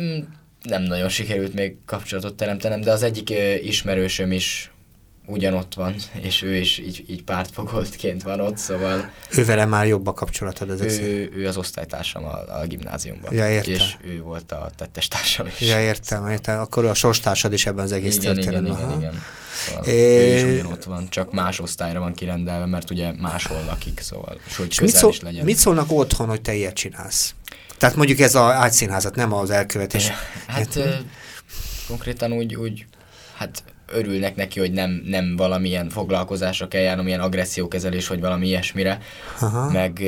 mm, nem nagyon sikerült még kapcsolatot teremtenem, de az egyik ö, ismerősöm is ugyanott van, és ő is így, így pártfogoltként van ott, szóval... Ő vele már jobb a kapcsolatod ezek ő, ő az osztálytársam a, a gimnáziumban. Ja, értem. És ő volt a tettestársam is. Ja, értem, értem. Akkor a sorstársad is ebben az egész igen, történetben. Igen, igen, igen. Szóval é... ő is ugyanott van, csak más osztályra van kirendelve, mert ugye máshol lakik, szóval hogy mit, szól, is legyen. mit szólnak otthon, hogy te ilyet csinálsz? Tehát mondjuk ez az ágyszínházat, nem az elkövetés. Hát konkrétan úgy, úgy hát örülnek neki, hogy nem, nem valamilyen foglalkozásra kell járnom, ilyen agressziókezelés, vagy valami ilyesmire. Aha. Meg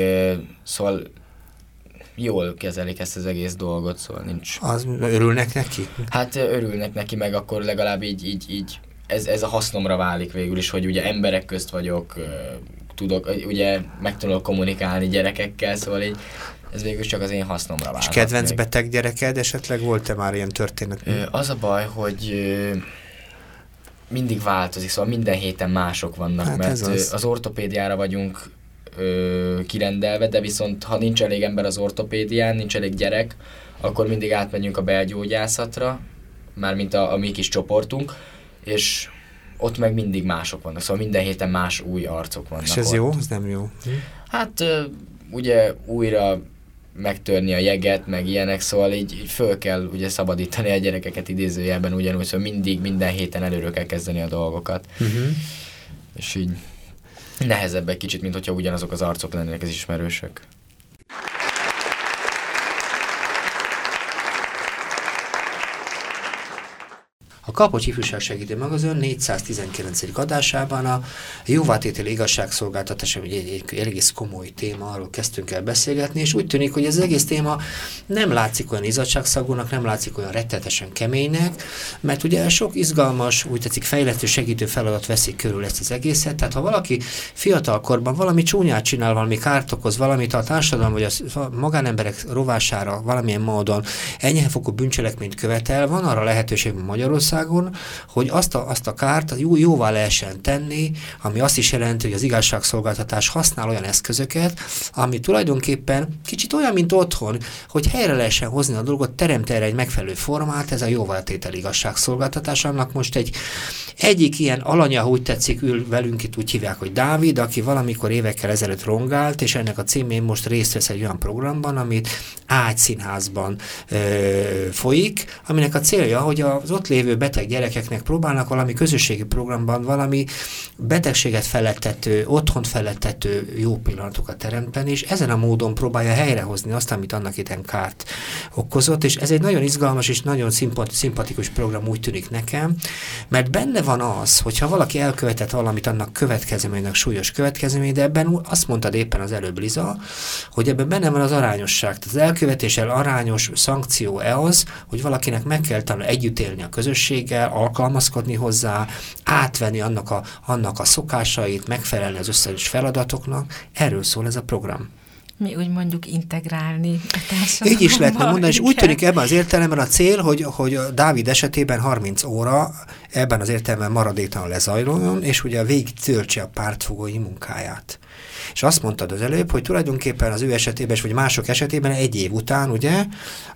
szóval jól kezelik ezt az egész dolgot, szóval nincs... Az örülnek neki? Hát örülnek neki, meg akkor legalább így, így, így ez, ez a hasznomra válik végül is, hogy ugye emberek közt vagyok, tudok, ugye megtanulok kommunikálni gyerekekkel, szóval így ez végül csak az én hasznomra válik. És kedvenc beteg gyereked esetleg volt-e már ilyen történet? Az a baj, hogy mindig változik, szóval minden héten mások vannak, hát mert az. az ortopédiára vagyunk ö, kirendelve, de viszont ha nincs elég ember az ortopédián, nincs elég gyerek, akkor mindig átmegyünk a belgyógyászatra, mármint a, a mi kis csoportunk, és ott meg mindig mások vannak, szóval minden héten más új arcok vannak. És ez ott. jó? Ez nem jó? Hm? Hát ugye újra megtörni a jeget, meg ilyenek, szóval így, így föl kell ugye szabadítani a gyerekeket idézőjelben ugyanúgy, szóval mindig, minden héten előről kell kezdeni a dolgokat. Uh-huh. És így nehezebb egy kicsit, mint hogyha ugyanazok az arcok lennének az ismerősök. A Kapocs Ifjúság Segítő Magazin 419. adásában a jóvátételi igazságszolgáltatás, ami egy, egy, egy egész komoly téma, arról kezdtünk el beszélgetni, és úgy tűnik, hogy ez az egész téma nem látszik olyan izzadságszagúnak, nem látszik olyan rettetesen keménynek, mert ugye sok izgalmas, úgy tetszik fejlesztő segítő feladat veszik körül ezt az egészet, tehát ha valaki fiatalkorban valami csúnyát csinál, valami kárt okoz, valamit a társadalom vagy a magánemberek rovására valamilyen módon enyhefokú bűncselekményt követel, van arra lehetőség Magyarország, Magyarországon, hogy azt a, azt a kárt jó, jóvá lehessen tenni, ami azt is jelenti, hogy az igazságszolgáltatás használ olyan eszközöket, ami tulajdonképpen kicsit olyan, mint otthon, hogy helyre lehessen hozni a dolgot, teremt erre egy megfelelő formát, ez a jóváltétel igazságszolgáltatás. Annak most egy egyik ilyen alanya, úgy tetszik, ül velünk itt, úgy hívják, hogy Dávid, aki valamikor évekkel ezelőtt rongált, és ennek a címén most részt vesz egy olyan programban, amit ágyszínházban ö, folyik, aminek a célja, hogy az ott lévő beteg gyerekeknek próbálnak valami közösségi programban valami betegséget felettető, otthon felettető jó pillanatokat teremteni, és ezen a módon próbálja helyrehozni azt, amit annak itten kárt okozott, és ez egy nagyon izgalmas és nagyon szimpatikus program úgy tűnik nekem, mert benne van az, hogyha valaki elkövetett valamit, annak következménynek súlyos következmény, de ebben azt mondtad éppen az előbb Liza, hogy ebben benne van az arányosság. Tehát az elkövetéssel arányos szankció-e az, hogy valakinek meg kell tanulni együtt élni a közösség, képességgel alkalmazkodni hozzá, átvenni annak a, annak a szokásait, megfelelni az összes feladatoknak. Erről szól ez a program. Mi úgy mondjuk integrálni a társadalomba. Így is lehetne mondani, és úgy tűnik ebben az értelemben a cél, hogy, hogy Dávid esetében 30 óra ebben az értelemben maradéktalan lezajlójon, és ugye végig töltse a pártfogói munkáját. És azt mondtad az előbb, hogy tulajdonképpen az ő esetében, vagy mások esetében egy év után, ugye,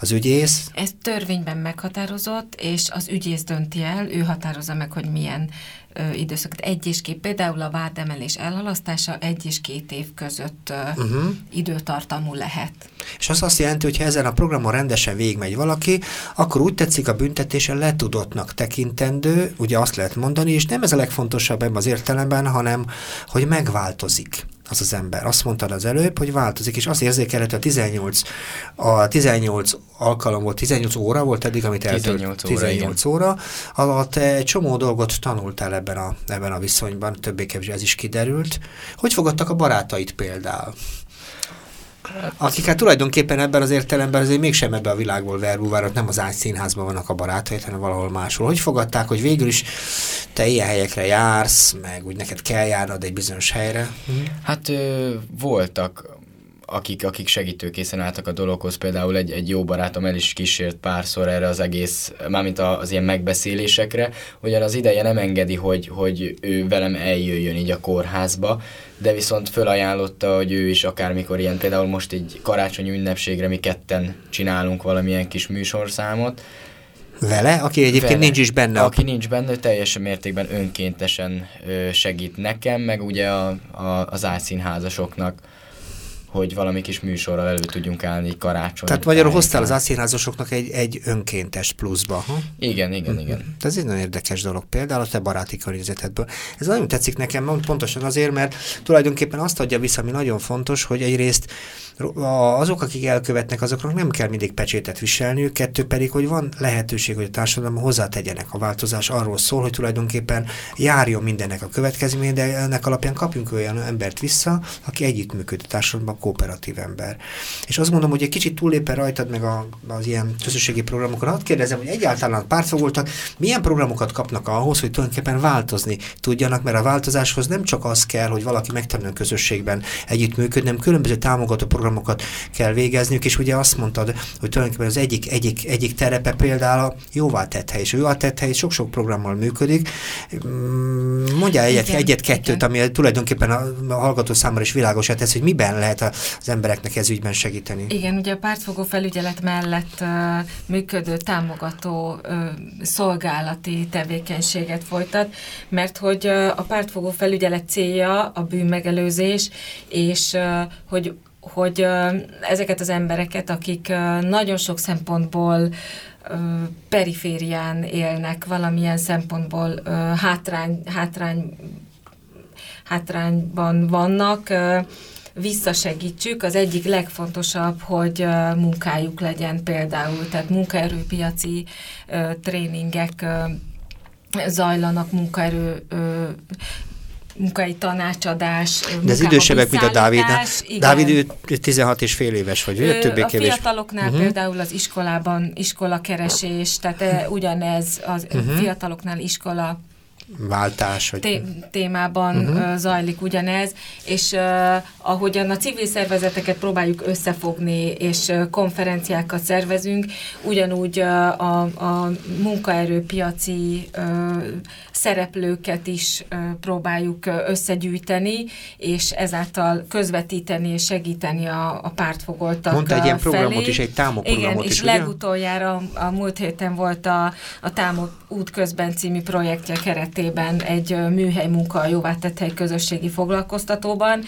az ügyész... Ez törvényben meghatározott, és az ügyész dönti el, ő határozza meg, hogy milyen ö, időszak. Egy és két, például a vádemelés elhalasztása egy és két év között ö, uh-huh. időtartamú lehet. És az azt jelenti, hogy ha ezen a programon rendesen végigmegy valaki, akkor úgy tetszik a büntetése letudottnak tekintendő, ugye azt lehet mondani, és nem ez a legfontosabb ebben az értelemben, hanem hogy megváltozik az az ember. Azt mondtad az előbb, hogy változik, és azt érzékelhető a 18, a 18 alkalom volt, 18 óra volt eddig, amit eltölt. 18 óra, 18 óra alatt egy csomó dolgot tanultál ebben a, ebben a viszonyban, többé-kevésbé ez is kiderült. Hogy fogadtak a barátait például? Akik hát tulajdonképpen ebben az értelemben azért mégsem ebben a világból verbúvárok, nem az ágy színházban vannak a barátai, hanem valahol máshol. Hogy fogadták, hogy végül is te ilyen helyekre jársz, meg úgy neked kell járnod egy bizonyos helyre? Hát ö, voltak akik, akik segítőkészen álltak a dologhoz, például egy, egy jó barátom el is kísért párszor erre az egész, mármint az ilyen megbeszélésekre, ugyan az ideje nem engedi, hogy, hogy ő velem eljöjjön így a kórházba, de viszont fölajánlotta, hogy ő is akármikor ilyen, például most egy karácsonyi ünnepségre mi ketten csinálunk valamilyen kis műsorszámot, vele, aki egyébként Vele. nincs is benne. Aki a... nincs benne, teljes mértékben önkéntesen segít nekem, meg ugye a, a, az álszínházasoknak hogy valami kis műsorral elő tudjunk állni karácsony. Tehát magyarul hoztál az ászínházasoknak egy, egy önkéntes pluszba. Ha? Igen, igen, mm-hmm. igen. Ez egy nagyon érdekes dolog például a te baráti környezetedből. Ez nagyon tetszik nekem pontosan azért, mert tulajdonképpen azt adja vissza, ami nagyon fontos, hogy egyrészt azok, akik elkövetnek, azoknak nem kell mindig pecsétet viselniük, kettő pedig, hogy van lehetőség, hogy a társadalom hozzátegyenek. A változás arról szól, hogy tulajdonképpen járjon mindennek a következmény, de ennek alapján kapjunk olyan embert vissza, aki együttműködő társadalomban kooperatív ember. És azt mondom, hogy egy kicsit túlépe rajtad meg a, az ilyen közösségi programokon. Hadd kérdezem, hogy egyáltalán pártfogoltak, milyen programokat kapnak ahhoz, hogy tulajdonképpen változni tudjanak, mert a változáshoz nem csak az kell, hogy valaki megtanuljon közösségben együttműködni, hanem különböző támogató programokat kell végezniük, és ugye azt mondtad, hogy tulajdonképpen az egyik, egyik, egyik terepe például a jóvá tett hely, és a jóvá tett hely sok-sok programmal működik. Mm, mondjál egyet, egyet-kettőt, ami tulajdonképpen a, a hallgató számára is világosá tesz, hogy miben lehet az embereknek ez ügyben segíteni. Igen, ugye a pártfogó felügyelet mellett működő támogató szolgálati tevékenységet folytat, mert hogy a pártfogó felügyelet célja a bűnmegelőzés, és hogy hogy ezeket az embereket, akik nagyon sok szempontból periférián élnek, valamilyen szempontból hátrány, hátrány, hátrányban vannak, visszasegítsük. Az egyik legfontosabb, hogy munkájuk legyen például, tehát munkaerőpiaci tréningek zajlanak, munkaerő munkai tanácsadás, De az idősebbek, mint a Dávid. Dávid, ő 16 és fél éves vagy, vagy többé A fiataloknál uh-huh. például az iskolában iskolakeresés, tehát ugyanez az uh-huh. fiataloknál iskola váltás. Vagy... Té témában uh-huh. zajlik ugyanez, és uh, ahogyan a civil szervezeteket próbáljuk összefogni, és uh, konferenciákat szervezünk, ugyanúgy uh, a, a munkaerőpiaci uh, szereplőket is uh, próbáljuk uh, összegyűjteni, és ezáltal közvetíteni és segíteni a, a pártfogoltak Mondta egy ilyen programot felé. is, egy támoprogramot Igen, is, és ugye? legutoljára a múlt héten volt a, a Támok út közben című projektje keretében egy műhely munka a jóvá hely közösségi foglalkoztatóban.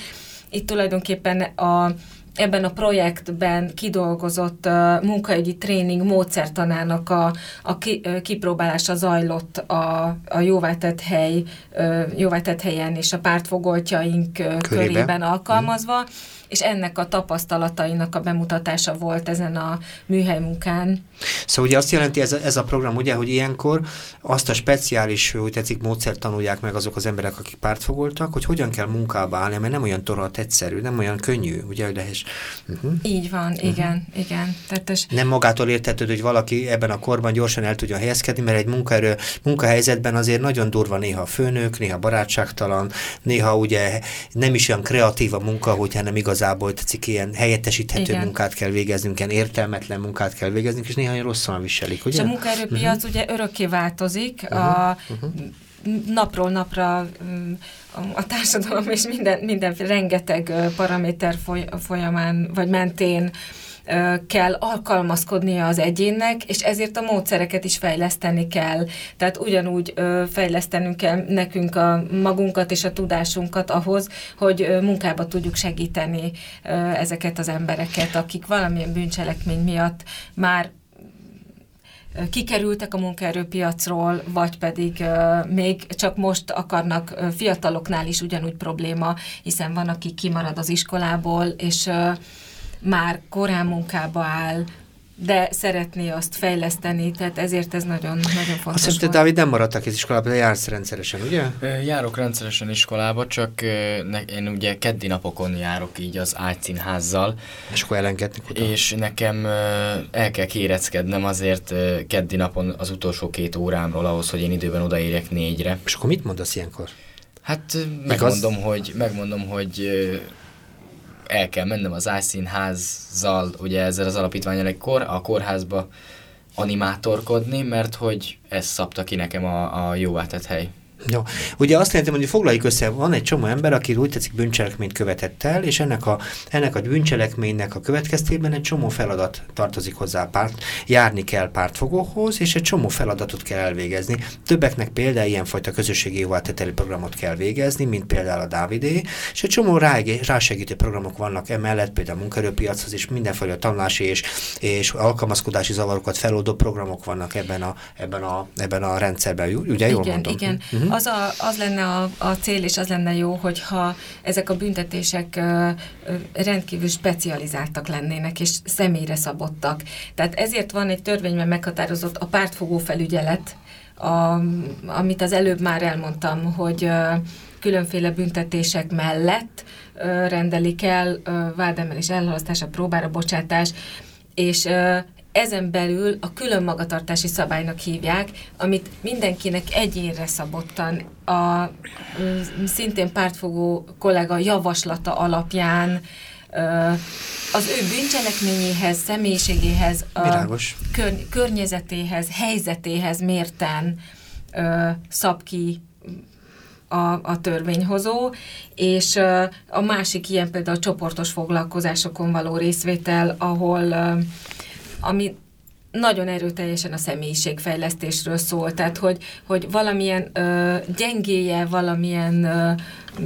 Itt tulajdonképpen a ebben a projektben kidolgozott uh, munkaügyi tréning módszertanának a, a ki, uh, kipróbálása zajlott a, a jóváltett hely, uh, jóváltett helyen és a pártfogoltjaink uh, körében alkalmazva. Mm és ennek a tapasztalatainak a bemutatása volt ezen a műhely munkán. Szóval ugye azt jelenti ez a, ez a program, ugye, hogy ilyenkor azt a speciális, úgy tetszik, módszert tanulják meg azok az emberek, akik pártfogoltak, hogy hogyan kell munkába állni, mert nem olyan torhat egyszerű, nem olyan könnyű, ugye, de és, uh-huh. Így van, uh-huh. igen, igen. Tehát ez... Nem magától értetődő, hogy valaki ebben a korban gyorsan el tudja helyezkedni, mert egy munkaerő, munkahelyzetben azért nagyon durva néha a főnök, néha barátságtalan, néha ugye nem is olyan kreatív a munka, hogyha nem igaz igazából tetszik, ilyen helyettesíthető Igen. munkát kell végeznünk, ilyen értelmetlen munkát kell végeznünk, és néha rosszan viselik, ugye? És a munkaerőpiac uh-huh. ugye örökké változik, uh-huh. a uh-huh napról napra mm, a társadalom és minden, minden rengeteg paraméter folyamán vagy mentén kell alkalmazkodnia az egyénnek, és ezért a módszereket is fejleszteni kell. Tehát ugyanúgy fejlesztenünk kell nekünk a magunkat és a tudásunkat ahhoz, hogy munkába tudjuk segíteni ezeket az embereket, akik valamilyen bűncselekmény miatt már kikerültek a munkaerőpiacról, vagy pedig még csak most akarnak fiataloknál is ugyanúgy probléma, hiszen van, aki kimarad az iskolából, és már korán munkába áll, de szeretné azt fejleszteni, tehát ezért ez nagyon, nagyon fontos Azt hiszem, Dávid, nem maradtak az iskolában, de jársz rendszeresen, ugye? Járok rendszeresen iskolába, csak én ugye keddi napokon járok így az ágyszínházzal. És akkor elengedni És nekem el kell kéreckednem azért keddi napon az utolsó két órámról ahhoz, hogy én időben odaérjek négyre. És akkor mit mondasz ilyenkor? Hát megmondom, az... hogy, megmondom, hogy el kell mennem az ájszínházzal, ugye ezzel az alapítványal egy kor, a kórházba animátorkodni, mert hogy ez szabta ki nekem a, a jóvátett hely. Jó. Ugye azt jelenti, hogy foglaljuk össze, van egy csomó ember, aki úgy tetszik bűncselekményt követett el, és ennek a, ennek a bűncselekménynek a következtében egy csomó feladat tartozik hozzá párt, járni kell pártfogóhoz, és egy csomó feladatot kell elvégezni. Többeknek például ilyenfajta közösségi jóválteteli programot kell végezni, mint például a Dávidé, és egy csomó rá, rásegítő programok vannak emellett, például a munkerőpiachoz is mindenfajta tanulási és, és alkalmazkodási zavarokat feloldó programok vannak ebben a, ebben a, ebben a rendszerben. Ugye igen, jól mondom? Igen, uh-huh az, a, az lenne a, a cél, és az lenne jó, hogyha ezek a büntetések ö, ö, rendkívül specializáltak lennének, és személyre szabottak. Tehát ezért van egy törvényben meghatározott a pártfogó felügyelet, a, amit az előbb már elmondtam, hogy különféle büntetések mellett rendelik el vádemelés, elhalasztása, próbára bocsátás, és ezen belül a külön magatartási szabálynak hívják, amit mindenkinek egyénre szabottan a szintén pártfogó kollega javaslata alapján az ő bűncselekményéhez, személyiségéhez, a kör, környezetéhez, helyzetéhez mérten szab ki a, a törvényhozó, és a másik ilyen például a csoportos foglalkozásokon való részvétel, ahol ami nagyon erőteljesen a személyiségfejlesztésről szól, tehát hogy, hogy valamilyen ö, gyengéje, valamilyen ö,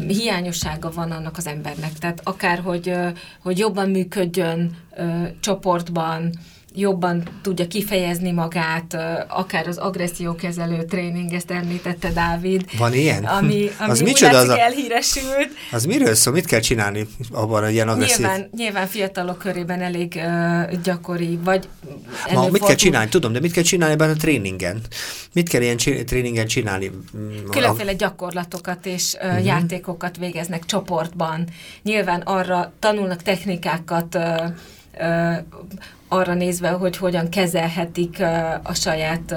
hiányossága van annak az embernek. Tehát akár, hogy, ö, hogy jobban működjön ö, csoportban, jobban tudja kifejezni magát, akár az agressziókezelő tréning, ezt említette Dávid. Van ilyen? Ami, [LAUGHS] ami az micsoda az a... elhíresült. Az miről szól? Mit kell csinálni abban a ilyen agresszív? Nyilván, nyilván fiatalok körében elég uh, gyakori, vagy Ma, mit kell csinálni? Tudom, de mit kell csinálni ebben a tréningen? Mit kell ilyen tréningen csinálni? Különféle gyakorlatokat és uh, uh-huh. játékokat végeznek csoportban. Nyilván arra tanulnak technikákat, uh, arra nézve, hogy hogyan kezelhetik a saját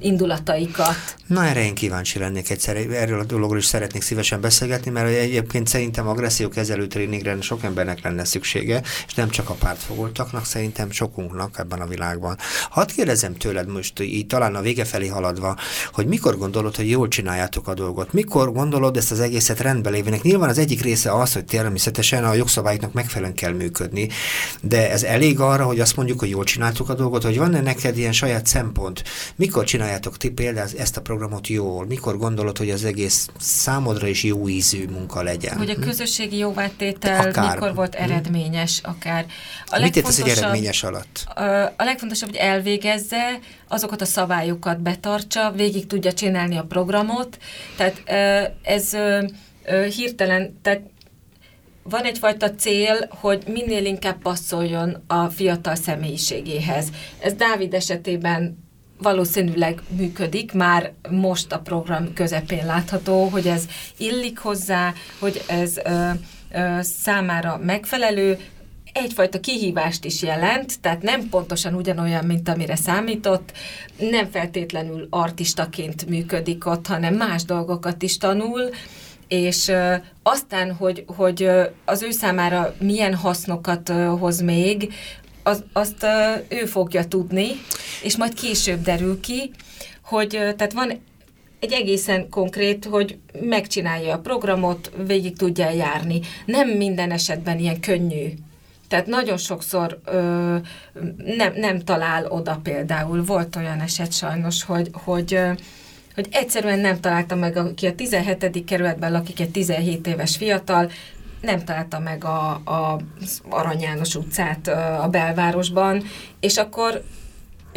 indulataikat. Na erre én kíváncsi lennék egyszer, erről a dologról is szeretnék szívesen beszélgetni, mert egyébként szerintem agressziókezelő tréningre sok embernek lenne szüksége, és nem csak a pártfogoltaknak, szerintem sokunknak ebben a világban. Hadd kérdezem tőled most így talán a vége felé haladva, hogy mikor gondolod, hogy jól csináljátok a dolgot? Mikor gondolod ezt az egészet rendbe lévének? Nyilván az egyik része az, hogy természetesen a jogszabályoknak megfelelően kell működni, de ez elég arra, hogy azt mondjuk, hogy jól csináltuk a dolgot, hogy van-e neked ilyen saját szempont? Mikor csináljátok ti például ezt a programot jól? Mikor gondolod, hogy az egész számodra is jó ízű munka legyen? Hogy a hm? közösségi jóvátétel akár. mikor volt hm? eredményes, akár. A Mit értesz egy eredményes alatt? A legfontosabb, hogy elvégezze, azokat a szabályokat betartsa, végig tudja csinálni a programot, tehát ez hirtelen, tehát van egyfajta cél, hogy minél inkább passzoljon a fiatal személyiségéhez. Ez Dávid esetében valószínűleg működik, már most a program közepén látható, hogy ez illik hozzá, hogy ez ö, ö, számára megfelelő, egyfajta kihívást is jelent, tehát nem pontosan ugyanolyan, mint amire számított, nem feltétlenül artistaként működik ott, hanem más dolgokat is tanul, és aztán, hogy, hogy az ő számára milyen hasznokat hoz még, az, azt ő fogja tudni, és majd később derül ki, hogy tehát van egy egészen konkrét, hogy megcsinálja a programot, végig tudja járni. Nem minden esetben ilyen könnyű. Tehát nagyon sokszor ö, nem, nem talál oda például. Volt olyan eset sajnos, hogy, hogy ö, hogy egyszerűen nem találta meg, aki a 17. kerületben lakik, egy 17 éves fiatal, nem találta meg a, a Arany János utcát a belvárosban, és akkor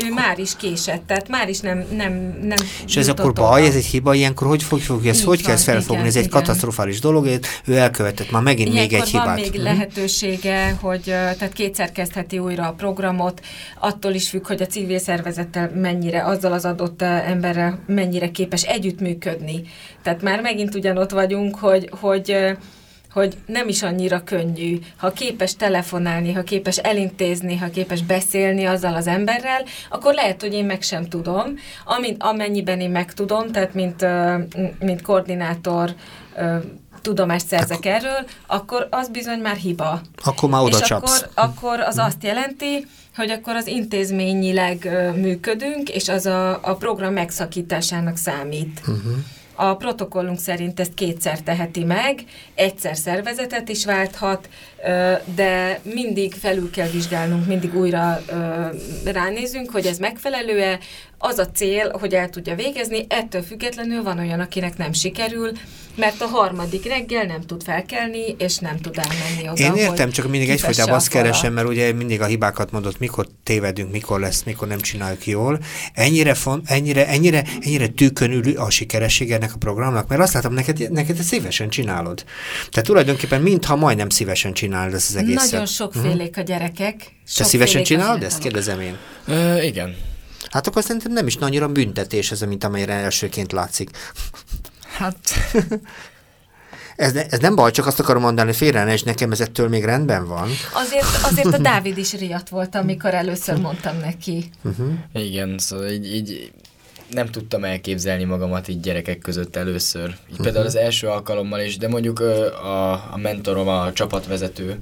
ő már is késett, tehát már is nem nem, nem És ez akkor baj, ez egy hiba, ilyenkor hogy fog, fog ezt, hogy kell felfogni? Igen, ez egy igen. katasztrofális dolog, ő elkövetett már megint Ilyenkor még egy hibát. van még hmm. lehetősége, hogy tehát kétszer kezdheti újra a programot, attól is függ, hogy a civil szervezettel mennyire, azzal az adott emberrel mennyire képes együttműködni. Tehát már megint ugyanott vagyunk, hogy, hogy hogy nem is annyira könnyű. Ha képes telefonálni, ha képes elintézni, ha képes beszélni azzal az emberrel, akkor lehet, hogy én meg sem tudom. Amint, amennyiben én meg tudom, tehát mint, mint koordinátor tudomást szerzek erről, akkor az bizony már hiba. Akkor már oda És akkor, akkor az azt jelenti, hogy akkor az intézményileg működünk, és az a, a program megszakításának számít. Uh-huh. A protokollunk szerint ezt kétszer teheti meg, egyszer szervezetet is válthat, de mindig felül kell vizsgálnunk, mindig újra ránézünk, hogy ez megfelelő-e, az a cél, hogy el tudja végezni, ettől függetlenül van olyan, akinek nem sikerül, mert a harmadik reggel nem tud felkelni, és nem tud elmenni oda, Én értem, csak mindig egyfajta azt keresem, mert ugye mindig a hibákat mondott, mikor tévedünk, mikor lesz, mikor nem csináljuk jól. Ennyire, font, ennyire, ennyire, ennyire tűkön ül a sikeressége ennek a programnak, mert azt látom, neked, neked ezt szívesen csinálod. Tehát tulajdonképpen mintha majdnem szívesen csinálod ezt az egészet. Nagyon sokfélék uh-huh. a gyerekek. Te szívesen csinálod ezt? Kérdezem én. Ö, igen. Hát akkor szerintem nem is annyira büntetés ez, mint amelyre elsőként látszik. Hát... [LAUGHS] Ez, ne, ez nem baj, csak azt akarom mondani, hogy félre és nekem ez ettől még rendben van. Azért, azért a [LAUGHS] Dávid is riadt volt, amikor először mondtam neki. Uh-huh. Igen, szóval így, így nem tudtam elképzelni magamat így gyerekek között először. Így uh-huh. például az első alkalommal is, de mondjuk a, a mentorom, a csapatvezető,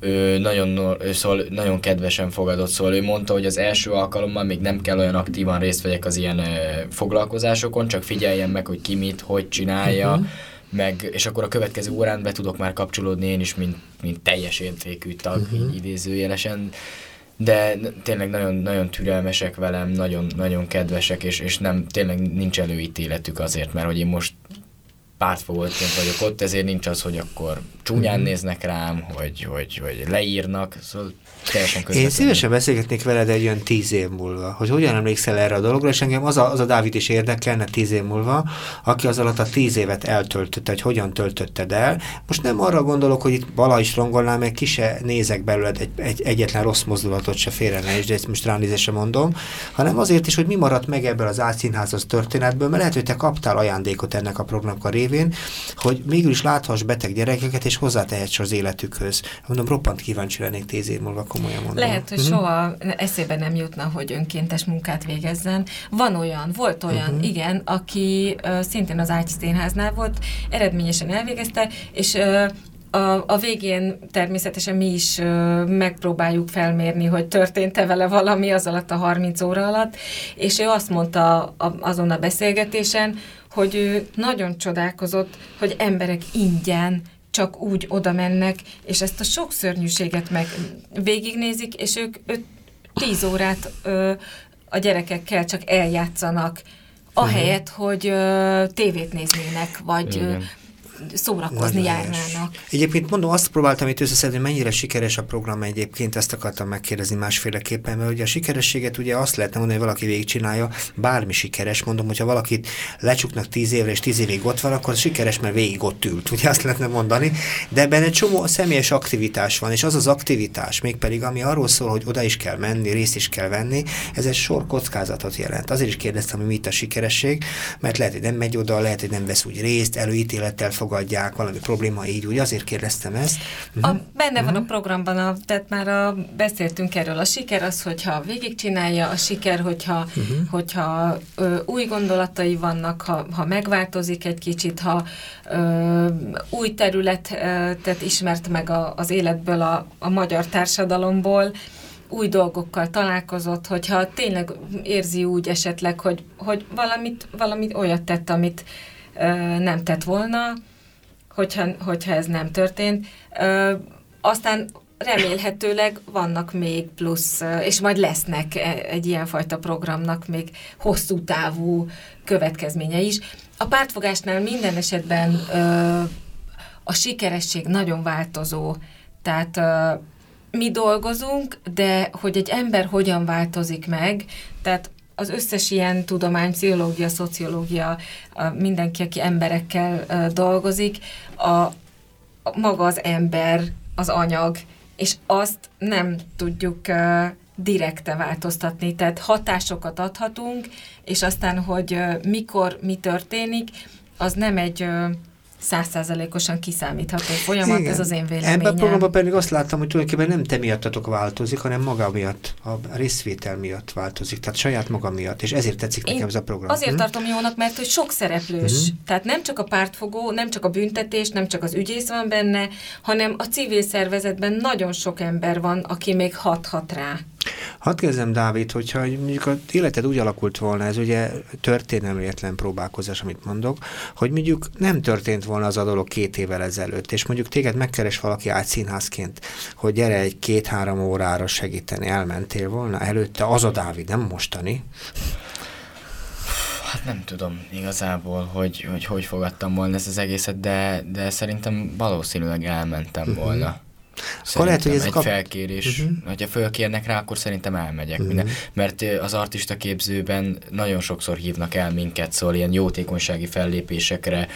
ő nagyon, ő szól, nagyon kedvesen fogadott, szóval ő mondta, hogy az első alkalommal még nem kell olyan aktívan részt vegyek az ilyen foglalkozásokon, csak figyeljen meg, hogy ki mit, hogy csinálja, uh-huh. meg, és akkor a következő órán be tudok már kapcsolódni én is, mint, mint teljes értékű tag, uh-huh. idézőjelesen de tényleg nagyon, nagyon türelmesek velem, nagyon, nagyon kedvesek, és, és nem, tényleg nincs előítéletük azért, mert hogy én most pártfogoltként vagyok ott, ezért nincs az, hogy akkor csúnyán mm-hmm. néznek rám, hogy, hogy, hogy leírnak, szóval teljesen Én szívesen beszélgetnék veled egy olyan tíz év múlva, hogy hogyan emlékszel erre a dologra, és engem az a, az a Dávid is érdekelne tíz év múlva, aki az alatt a tíz évet eltöltötte, hogy hogyan töltötted el. Most nem arra gondolok, hogy itt vala is rongolnál, meg ki se nézek belőled egy, egy, egyetlen rossz mozdulatot se félre ne is, de ezt most ránézésre mondom, hanem azért is, hogy mi maradt meg ebből az átszínházas történetből, mert lehet, hogy te kaptál ajándékot ennek a programnak a révén, hogy mégis láthass beteg gyerekeket, és hozzátehets az életükhöz. Mondom, roppant kíváncsi lennék tíz év múlva, komolyan mondom. Lehet, hogy uh-huh. soha eszébe nem jutna, hogy önkéntes munkát végezzen. Van olyan, volt olyan, uh-huh. igen, aki uh, szintén az Ágy Színháznál volt, eredményesen elvégezte, és uh, a, a végén természetesen mi is ö, megpróbáljuk felmérni, hogy történt-e vele valami az alatt a 30 óra alatt, és ő azt mondta a, azon a beszélgetésen, hogy ő nagyon csodálkozott, hogy emberek ingyen csak úgy oda mennek, és ezt a sok szörnyűséget meg végignézik, és ők, ők tíz órát ö, a gyerekekkel csak eljátszanak, ahelyett, hogy ö, tévét néznének, vagy ö, szórakozni járnának. Egyébként mondom, azt próbáltam itt összeszedni, mennyire sikeres a program egyébként, ezt akartam megkérdezni másféleképpen, mert ugye a sikerességet ugye azt lehetne mondani, hogy valaki végigcsinálja, bármi sikeres, mondom, hogyha valakit lecsuknak tíz évre és tíz évig ott van, akkor sikeres, mert végig ott ült, ugye azt lehetne mondani, de ebben egy csomó személyes aktivitás van, és az az aktivitás, mégpedig ami arról szól, hogy oda is kell menni, részt is kell venni, ez egy sor kockázatot jelent. Azért is kérdeztem, hogy mit a sikeresség, mert lehet, hogy nem megy oda, lehet, hogy nem vesz úgy részt, előítélettel fog elfogadják, valami probléma így, úgy azért kérdeztem ezt. A, mhm. benne uh-huh. van a mhm. programban, a, tehát már a, beszéltünk erről, a siker az, hogyha végigcsinálja, a siker, hogyha, uh-huh. hogyha ö, új gondolatai vannak, ha, ha megváltozik egy kicsit, ha ö, új területet ismert meg a, az életből, a, a magyar társadalomból, új dolgokkal találkozott, hogyha tényleg érzi úgy esetleg, hogy, hogy valamit, valamit olyat tett, amit ö, nem tett volna, hogyha, hogyha ez nem történt. Ö, aztán remélhetőleg vannak még plusz, és majd lesznek e, egy ilyenfajta programnak még hosszú távú következménye is. A pártfogásnál minden esetben ö, a sikeresség nagyon változó, tehát ö, mi dolgozunk, de hogy egy ember hogyan változik meg, tehát az összes ilyen tudomány, pszichológia, szociológia, mindenki, aki emberekkel dolgozik, a, a maga az ember, az anyag, és azt nem tudjuk direkte változtatni, tehát hatásokat adhatunk, és aztán, hogy mikor mi történik, az nem egy százszázalékosan kiszámítható folyamat, Igen. ez az én véleményem. Ebben a programban pedig azt láttam, hogy tulajdonképpen nem te miattatok változik, hanem maga miatt, a részvétel miatt változik, tehát saját maga miatt, és ezért tetszik én nekem ez a program. Azért hm? tartom jónak, mert hogy sok szereplős, hm? tehát nem csak a pártfogó, nem csak a büntetés, nem csak az ügyész van benne, hanem a civil szervezetben nagyon sok ember van, aki még hathat rá. Hadd kezdem, Dávid, hogyha mondjuk a életed úgy alakult volna, ez ugye történelmetlen próbálkozás, amit mondok, hogy mondjuk nem történt volna az a dolog két évvel ezelőtt, és mondjuk téged megkeres valaki színházként, hogy gyere egy két-három órára segíteni, elmentél volna előtte, az a Dávid, nem mostani. Hát nem tudom igazából, hogy hogy, hogy fogadtam volna ezt az egészet, de, de szerintem valószínűleg elmentem uh-huh. Volna. Akkor lehet, hogy ez egy kap... felkérés, uh-huh. hogyha fölkérnek rá, akkor szerintem elmegyek. Uh-huh. Minden, mert az artista képzőben nagyon sokszor hívnak el minket, szóval ilyen jótékonysági fellépésekre,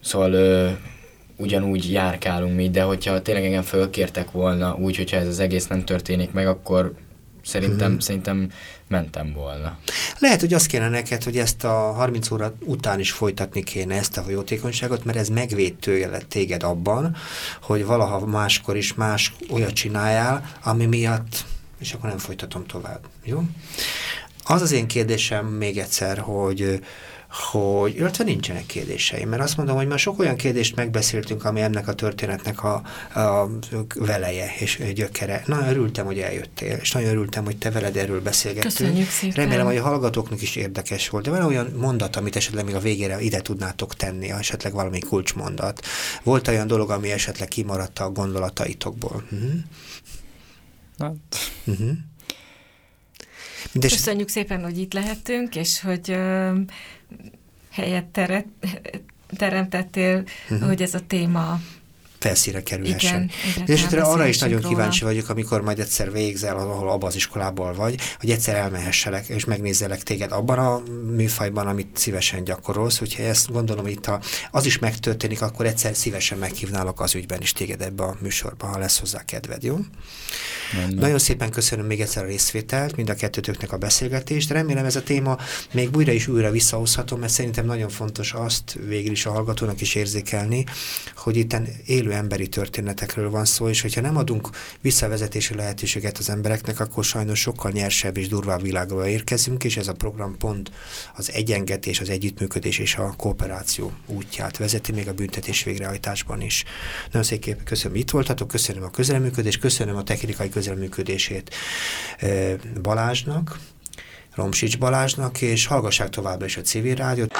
szóval ö, ugyanúgy járkálunk mi, de hogyha tényleg engem fölkértek volna úgy, hogyha ez az egész nem történik meg, akkor szerintem, hmm. szerintem mentem volna. Lehet, hogy azt kéne neked, hogy ezt a 30 óra után is folytatni kéne ezt a jótékonyságot, mert ez megvéd téged abban, hogy valaha máskor is más olyat csináljál, ami miatt, és akkor nem folytatom tovább. Jó? Az az én kérdésem még egyszer, hogy hogy, illetve nincsenek kérdéseim, mert azt mondom, hogy már sok olyan kérdést megbeszéltünk, ami ennek a történetnek a, a veleje és gyökere. Nagyon örültem, hogy eljöttél, és nagyon örültem, hogy te veled erről beszélgettünk. Köszönjük szépen. Remélem, hogy a hallgatóknak is érdekes volt, de van olyan mondat, amit esetleg még a végére ide tudnátok tenni, esetleg valami kulcsmondat. Volt olyan dolog, ami esetleg kimaradt a gondolataitokból? Uh -huh. Hát. Uh -huh. Mindes... Köszönjük szépen, hogy itt lehettünk, és hogy uh, helyet teret, teremtettél, uh-huh. hogy ez a téma felszíre kerülhessen. Igen, és esetre arra is nagyon róla. kíváncsi vagyok, amikor majd egyszer végzel, ahol abban az iskolából vagy, hogy egyszer elmehesselek, és megnézzelek téged abban a műfajban, amit szívesen gyakorolsz. Hogyha ezt gondolom itt a, az is megtörténik, akkor egyszer szívesen meghívnálok az ügyben is téged ebbe a műsorba, ha lesz hozzá kedved, jó? Menne. Nagyon szépen köszönöm még egyszer a részvételt, mind a kettőtöknek a beszélgetést. Remélem ez a téma még újra és újra visszahozhatom, mert szerintem nagyon fontos azt végül is a hallgatónak is érzékelni, hogy itt élő emberi történetekről van szó, és hogyha nem adunk visszavezetési lehetőséget az embereknek, akkor sajnos sokkal nyersebb és durvább világba érkezünk, és ez a program pont az egyengetés, az együttműködés és a kooperáció útját vezeti, még a büntetés végrehajtásban is. Nagyon szépen köszönöm, itt voltatok, köszönöm a közelműködést, köszönöm a technikai közelműködését Balázsnak, Romsics Balázsnak, és hallgassák továbbra is a civil rádiót.